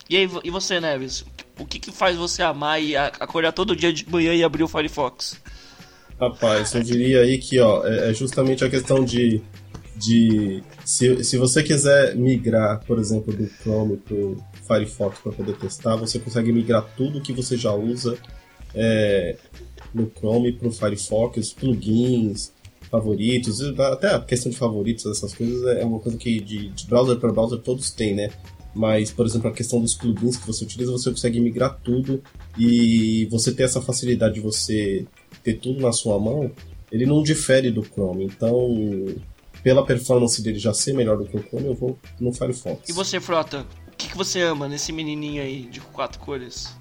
E aí, e você, Neves? O que, que faz você amar e acordar todo dia de manhã e abrir o Firefox? Rapaz, eu diria aí que ó, é é justamente a questão de. de se, se você quiser migrar, por exemplo, do Chrome pro Firefox para poder testar, você consegue migrar tudo que você já usa é, no Chrome pro Firefox, plugins, favoritos, até a questão de favoritos, essas coisas é uma coisa que de, de browser para browser todos têm, né? Mas, por exemplo, a questão dos plugins que você utiliza, você consegue migrar tudo e você ter essa facilidade de você ter tudo na sua mão, ele não difere do Chrome. Então, pela performance dele já ser melhor do que o Chrome, eu vou no Firefox. E você, Frota? O que, que você ama nesse menininho aí de quatro cores?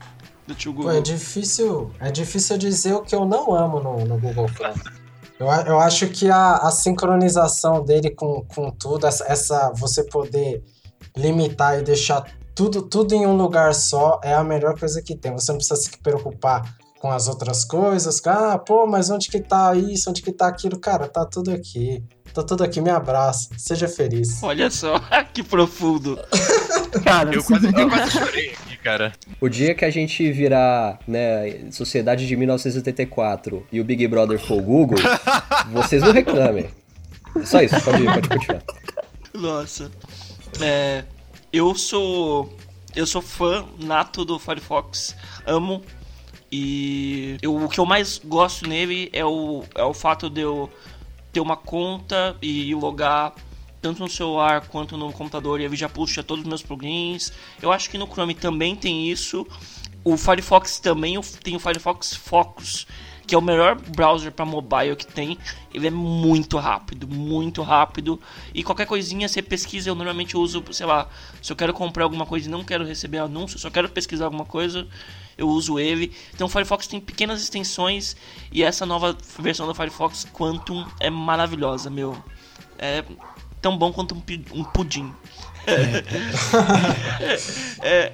Do tio Pô, Google? é difícil, é difícil dizer o que eu não amo no, no Google Chrome. (laughs) Eu, eu acho que a, a sincronização dele com, com tudo, essa, essa você poder limitar e deixar tudo, tudo em um lugar só é a melhor coisa que tem. Você não precisa se preocupar com as outras coisas. Ah, pô, mas onde que tá isso? Onde que tá aquilo? Cara, tá tudo aqui. Tá tudo aqui, me abraça. Seja feliz. Olha só, (laughs) que profundo. (laughs) Cara, Eu quase, eu quase (laughs) chorei aqui, cara. O dia que a gente virar, né, sociedade de 1984 e o Big Brother for o Google, vocês não reclamem. Só isso, pode, pode continuar. Nossa. É, eu sou. Eu sou fã nato do Firefox. Amo. E eu- o que eu mais gosto nele é o, é o fato de eu ter uma conta e logar tanto no celular quanto no computador e ele já puxa todos os meus plugins. Eu acho que no Chrome também tem isso. O Firefox também tem o Firefox Focus, que é o melhor browser para mobile que tem. Ele é muito rápido, muito rápido. E qualquer coisinha você pesquisa, eu normalmente uso, sei lá, se eu quero comprar alguma coisa e não quero receber anúncio, só quero pesquisar alguma coisa, eu uso ele. Então o Firefox tem pequenas extensões e essa nova versão do Firefox Quantum é maravilhosa, meu. É tão bom quanto um, um pudim. (laughs) É,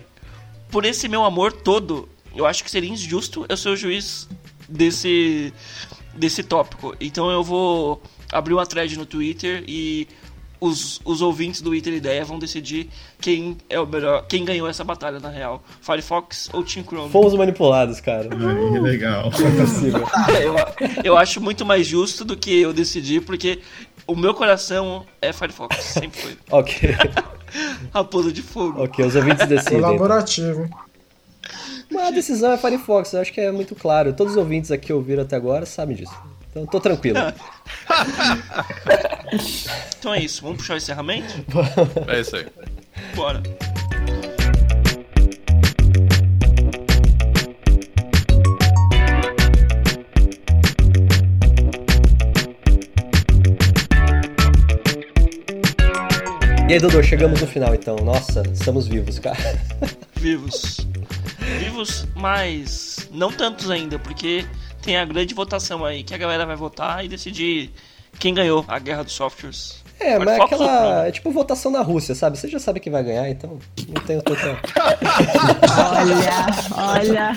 por esse meu amor todo, eu acho que seria injusto eu ser o juiz desse, desse tópico. Então eu vou abrir uma thread no Twitter e os, os ouvintes do Twitter Ideia vão decidir quem é o melhor, quem ganhou essa batalha na real, Firefox ou Team Chrome. Fomos manipulados, cara. Aí, legal. É possível. (laughs) eu, eu acho muito mais justo do que eu decidir, porque o meu coração é Firefox, sempre foi. Ok, (laughs) Raposa de fogo. ok, os ouvintes decidem. Colaborativo. Mas a decisão é Firefox, eu acho que é muito claro. Todos os ouvintes aqui que ouviram até agora sabem disso. Então tô tranquilo. (laughs) Então é isso, vamos puxar o encerramento? É isso aí. Bora. E aí, Dodô, chegamos no final então. Nossa, estamos vivos, cara. Vivos. Vivos, mas não tantos ainda, porque tem a grande votação aí, que a galera vai votar e decidir quem ganhou a guerra dos softwares. É, mas Firefox ou aquela. É tipo votação na Rússia, sabe? Você já sabe que vai ganhar, então não tem outra. Olha, olha.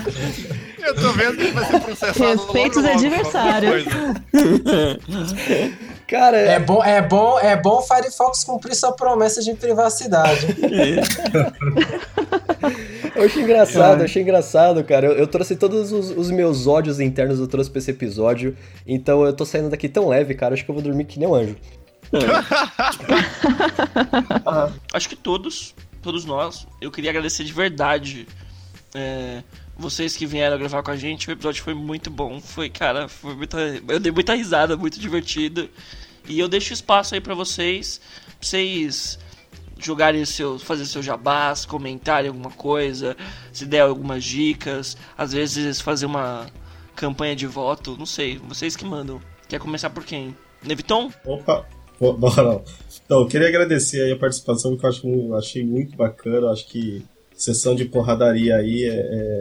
Eu tô vendo que vai ser processado Respeita os adversários. (laughs) Cara, É bom, é bom, é bom o Firefox cumprir sua promessa de privacidade. (laughs) eu achei engraçado, eu achei engraçado, cara. Eu, eu trouxe todos os, os meus ódios internos, eu trouxe pra esse episódio. Então eu tô saindo daqui tão leve, cara. Acho que eu vou dormir que nem um anjo. (laughs) Acho que todos, todos nós, eu queria agradecer de verdade é, vocês que vieram gravar com a gente. O episódio foi muito bom. Foi, cara, foi muita, eu dei muita risada, muito divertido. E eu deixo espaço aí pra vocês, pra vocês jogarem seus, fazer seus jabás, comentarem alguma coisa, se der algumas dicas, às vezes fazer uma campanha de voto, não sei, vocês que mandam. Quer começar por quem? Neviton? Opa, bora. (laughs) Então, eu queria agradecer a participação, que eu acho, achei muito bacana. Acho que sessão de porradaria aí é,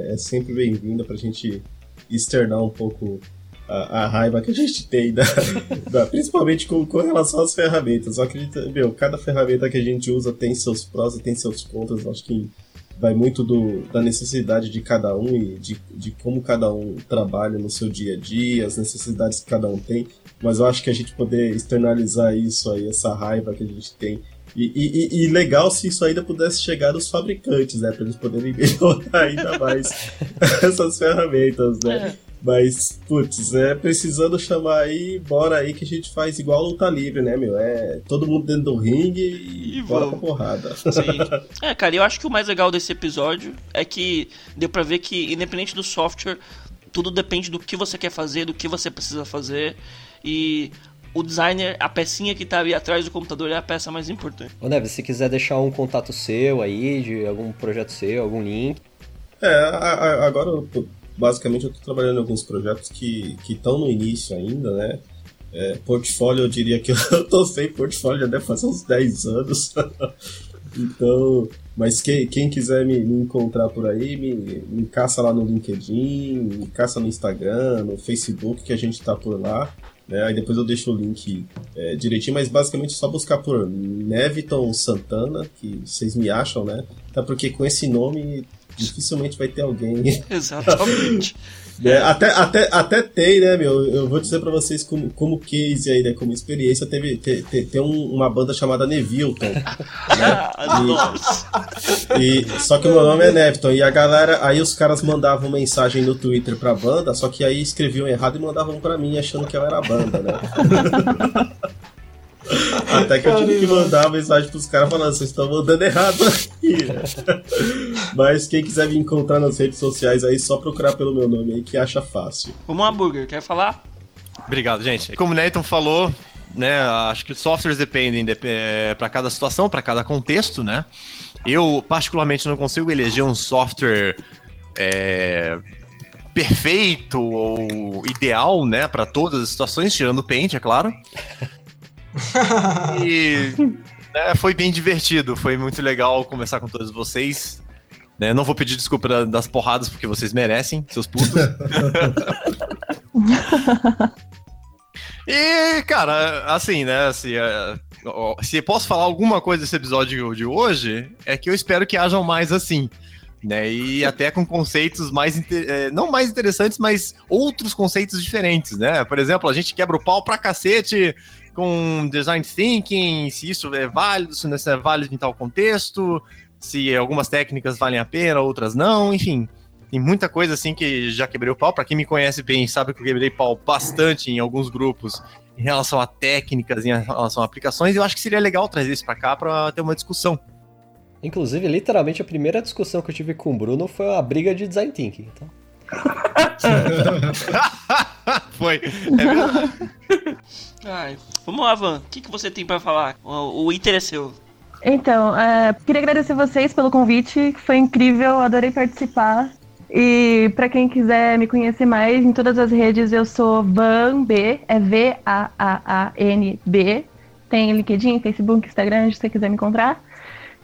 é- é sempre bem-vinda pra gente externar um pouco a, a raiva que a gente tem, da, (laughs) da- principalmente com, com relação às ferramentas. Eu acredito, meu, cada ferramenta que a gente usa tem seus prós e tem seus contras. Acho que vai muito do, da necessidade de cada um e de, de como cada um trabalha no seu dia a dia, as necessidades que cada um tem. Mas eu acho que a gente poder externalizar isso aí, essa raiva que a gente tem. E, e- e- legal se isso ainda pudesse chegar nos fabricantes, né? Pra eles poderem (laughs) melhorar ainda mais (laughs) essas ferramentas, né? Mas, putz, é precisando chamar aí, bora aí que a gente faz igual luta livre, né, meu? É todo mundo dentro do ringue e, E bora pra porrada. Sim. (laughs) É, cara, eu acho que o mais legal desse episódio é que deu pra ver que, independente do software, tudo depende do que você quer fazer, do que você precisa fazer. E o designer, a pecinha que tá ali atrás do computador é a peça mais importante. Ô Neves, se quiser deixar um contato seu aí, de algum projeto seu, algum link. É, agora basicamente eu tô trabalhando em alguns projetos que estão no início ainda, né? É, portfólio, eu diria que (laughs) eu tô sem portfólio já deve fazer uns 10 anos. (laughs) então, mas quem, quem quiser me, me encontrar por aí, me, me caça lá no LinkedIn, me caça no Instagram, no Facebook, que a gente tá por lá. Né? Aí depois eu deixo o link é, direitinho, mas basicamente é só buscar por Neviton Santana, que vocês me acham, né? Até porque com esse nome dificilmente vai ter alguém (laughs) Exatamente. (laughs) é, até, até, até tem, né, meu? Eu vou dizer pra vocês como, como case aí, né? Como experiência, teve, te- te- tem um- uma banda chamada Nevilton. Ah, (laughs) Nossa. E, só que o meu nome é Neviton. E a galera, aí os caras mandavam mensagem no Twitter pra banda, só que aí escreviam errado e mandavam pra mim, achando que eu era a banda, né? (laughs) Até que eu tive que mandar mensagem pros caras falando, vocês estão mandando errado aqui. (laughs) Mas quem quiser me encontrar nas redes sociais aí, só procurar pelo meu nome aí que acha fácil. Vamos lá, Burger, quer falar? Obrigado, gente. Como o Nathan falou, né, acho que os softwares dependem de, para cada situação, para cada contexto, né? Eu, particularmente, não consigo eleger um software é, perfeito ou ideal, né, para todas as situações, tirando o Paint, é claro. E né, foi bem divertido, foi muito legal conversar com todos vocês. né? não vou pedir desculpa da- das porradas porque vocês merecem, seus putos. (laughs) E, cara, assim, né? Se, é, se posso falar alguma coisa desse episódio de hoje, é que eu espero que hajam mais assim. Né, e até com conceitos mais. é, não mais interessantes, mas outros conceitos diferentes, né? Por exemplo, a gente quebra o pau pra cacete com design thinking, se isso é válido, se não é válido em tal contexto, se algumas técnicas valem a pena, outras não, enfim. Tem muita coisa assim que já quebrei o pau. Pra quem me conhece bem, sabe que eu quebrei pau bastante em alguns grupos em relação a técnicas, em relação a aplicações. E eu acho que seria legal trazer isso pra cá pra ter uma discussão. Inclusive, literalmente, a primeira discussão que eu tive com o Bruno foi a briga de design thinking. Então, (laughs) (laughs) Foi. É verdade. (laughs) Ai, vamos lá, Van. O que, que você tem pra falar? O, o Inter é seu. Então, é, queria agradecer vocês pelo convite, que foi incrível, adorei participar. E pra quem quiser me conhecer mais, em todas as redes eu sou Van B, é V-A-A-A-N-B. Tem LinkedIn, Facebook, Instagram, se você quiser me encontrar.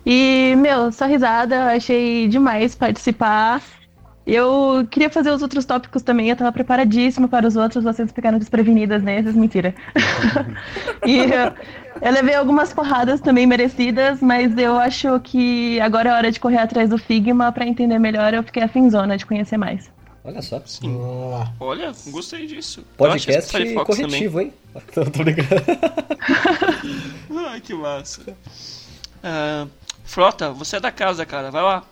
E, meu, só risada, achei demais participar. Eu queria fazer os outros tópicos também, eu tava preparadíssima para os outros, vocês ficaram desprevenidas nesses, mentira. (laughs) e eu, eu levei algumas porradas também merecidas, mas eu acho que agora é hora de correr atrás do Figma para entender melhor, eu fiquei afinzona de conhecer mais. olha só. Boa. Olha, gostei disso. Eu acho que Podcast corretivo, hein? (laughs) Tô, tô brincando. também. (laughs) Ai, que massa. Ah, Frota, você é da casa, cara. Vai lá.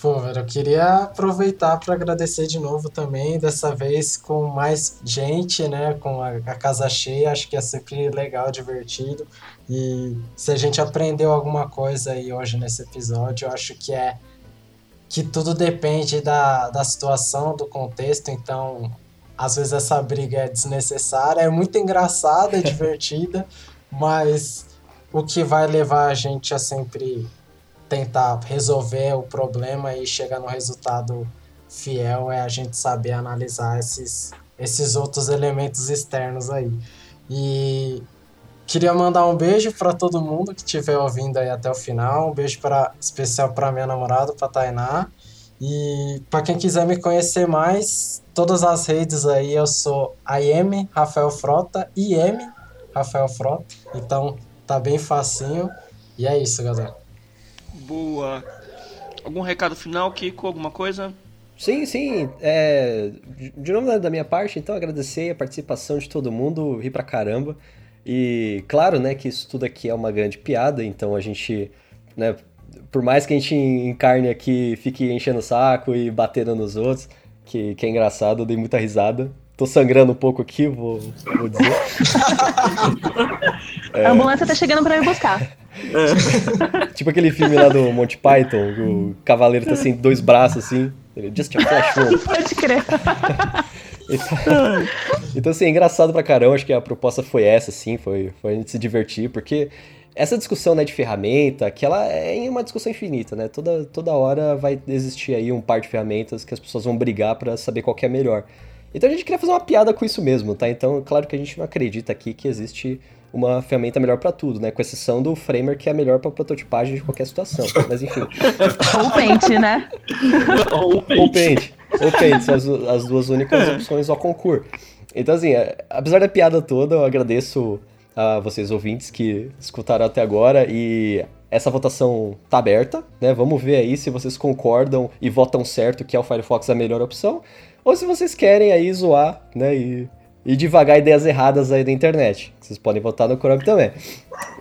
Pô, velho, eu queria aproveitar para agradecer de novo também, dessa vez com mais gente, né, com a, a casa cheia, acho que é sempre legal, divertido. E se a gente aprendeu alguma coisa aí hoje nesse episódio, eu acho que é que tudo depende da, da situação, do contexto, então às vezes essa briga é desnecessária, é muito engraçada, é (laughs) divertida, mas o que vai levar a gente a sempre tentar resolver o problema e chegar no resultado fiel é a gente saber analisar esses, esses outros elementos externos aí. E queria mandar um beijo para todo mundo que estiver ouvindo aí até o final, um beijo para especial para minha namorada, para Tainá. E para quem quiser me conhecer mais, todas as redes aí eu sou IM Rafael Frota, IM Rafael Frota. Então tá bem facinho. E é isso, galera. Boa. Algum recado final, Kiko? Alguma coisa? Sim, sim. É, de- novo né, da minha parte, então agradecer a participação de todo mundo, ri pra caramba. E claro, né, que isso tudo aqui é uma grande piada, então a gente, né, por mais que a gente encarne aqui, fique enchendo o saco e batendo nos outros, que, que é engraçado, eu dei muita risada. Tô sangrando um pouco aqui, vou, vou dizer. (laughs) A ambulância tá chegando para me buscar. (laughs) Tipo aquele filme lá do Monty Python, que o cavaleiro tá assim, dois braços assim. Ele, Just a flash. (laughs) Pode crer. Então, então, assim, é engraçado pra caramba. Acho que a proposta foi essa, assim, foi, foi a gente se divertir, porque essa discussão né, de ferramenta, que ela é uma discussão infinita, né? Toda, toda hora vai existir aí um par de ferramentas que as pessoas vão brigar para saber qual que é melhor. Então a gente queria fazer uma piada com isso mesmo, tá? Então, claro que a gente não acredita aqui que existe uma ferramenta melhor para tudo, né? Com exceção do Framer, que é melhor para prototipagem de qualquer situação. Mas enfim. (laughs) Ou Paint, né? Ou Paint. Ou Paint. Ou Paint, são as, as duas únicas opções ao concurso. Então, assim, é, apesar da piada toda, eu agradeço a vocês ouvintes que escutaram até agora e essa votação tá aberta, né? Vamos ver aí se vocês concordam e votam certo que é o Firefox a melhor opção, ou se vocês querem aí zoar, né? E, e devagar ideias erradas aí da internet. Vocês podem votar no Chrome também.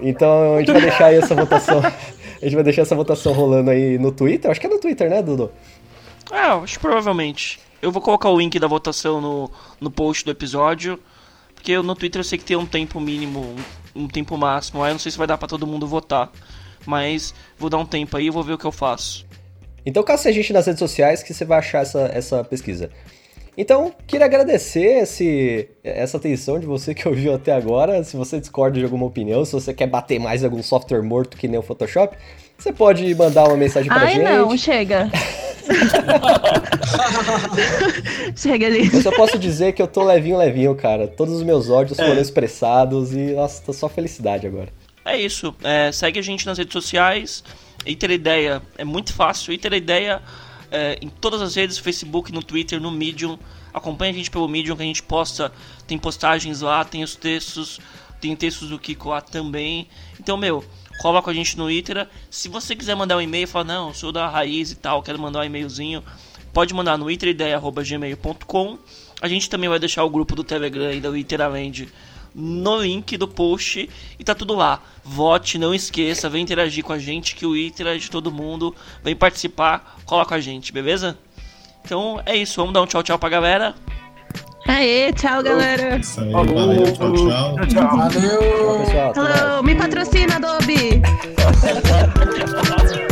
Então a gente vai deixar aí essa votação. (laughs) A gente vai deixar essa votação rolando aí no Twitter. Acho que é no Twitter, né, Dudu? É, acho que provavelmente. Eu vou colocar o link da votação no, no post do episódio. Porque eu, no Twitter eu sei que tem um tempo mínimo, um, um tempo máximo. Aí eu não sei se vai dar pra todo mundo votar. Mas vou dar um tempo aí e vou ver o que eu faço. Então caça a gente nas redes sociais que você vai achar essa, essa pesquisa. Então, queria agradecer esse, essa atenção de você que ouviu até agora. Se você discorda de alguma opinião, se você quer bater mais em algum software morto que nem o Photoshop, você pode mandar uma mensagem pra Ai, gente. não, chega. (laughs) chega ali. Eu só posso dizer que eu tô levinho, levinho, cara. Todos os meus ódios foram expressados e, nossa, tô só felicidade agora. É isso. É, segue a gente nas redes sociais. Iter Ideia é muito fácil. Iter Ideia é, em todas as redes, Facebook, no Twitter, no Medium. Acompanha a gente pelo Medium que a gente posta. Tem postagens lá, tem os textos. Tem textos do Kiko lá também. Então, meu, cola com a gente no Itera. Se você quiser mandar um e-mail, fala, não, sou da raiz e tal, quero mandar um e-mailzinho. Pode mandar no itereideia.gmail.com. A gente também vai deixar o grupo do Telegram e do Iteralend no link do post e tá tudo lá. Vote, não esqueça, vem interagir com a gente, que o Iter é de todo mundo. Vem participar, cola com a gente, beleza? Então é isso, vamos dar um tchau tchau pra galera. Aê, tchau, galera. Isso aí, valeu, tchau, tchau. Valeu! Tchau, pessoal. até mais. Hello, me patrocina, Adobe. (laughs)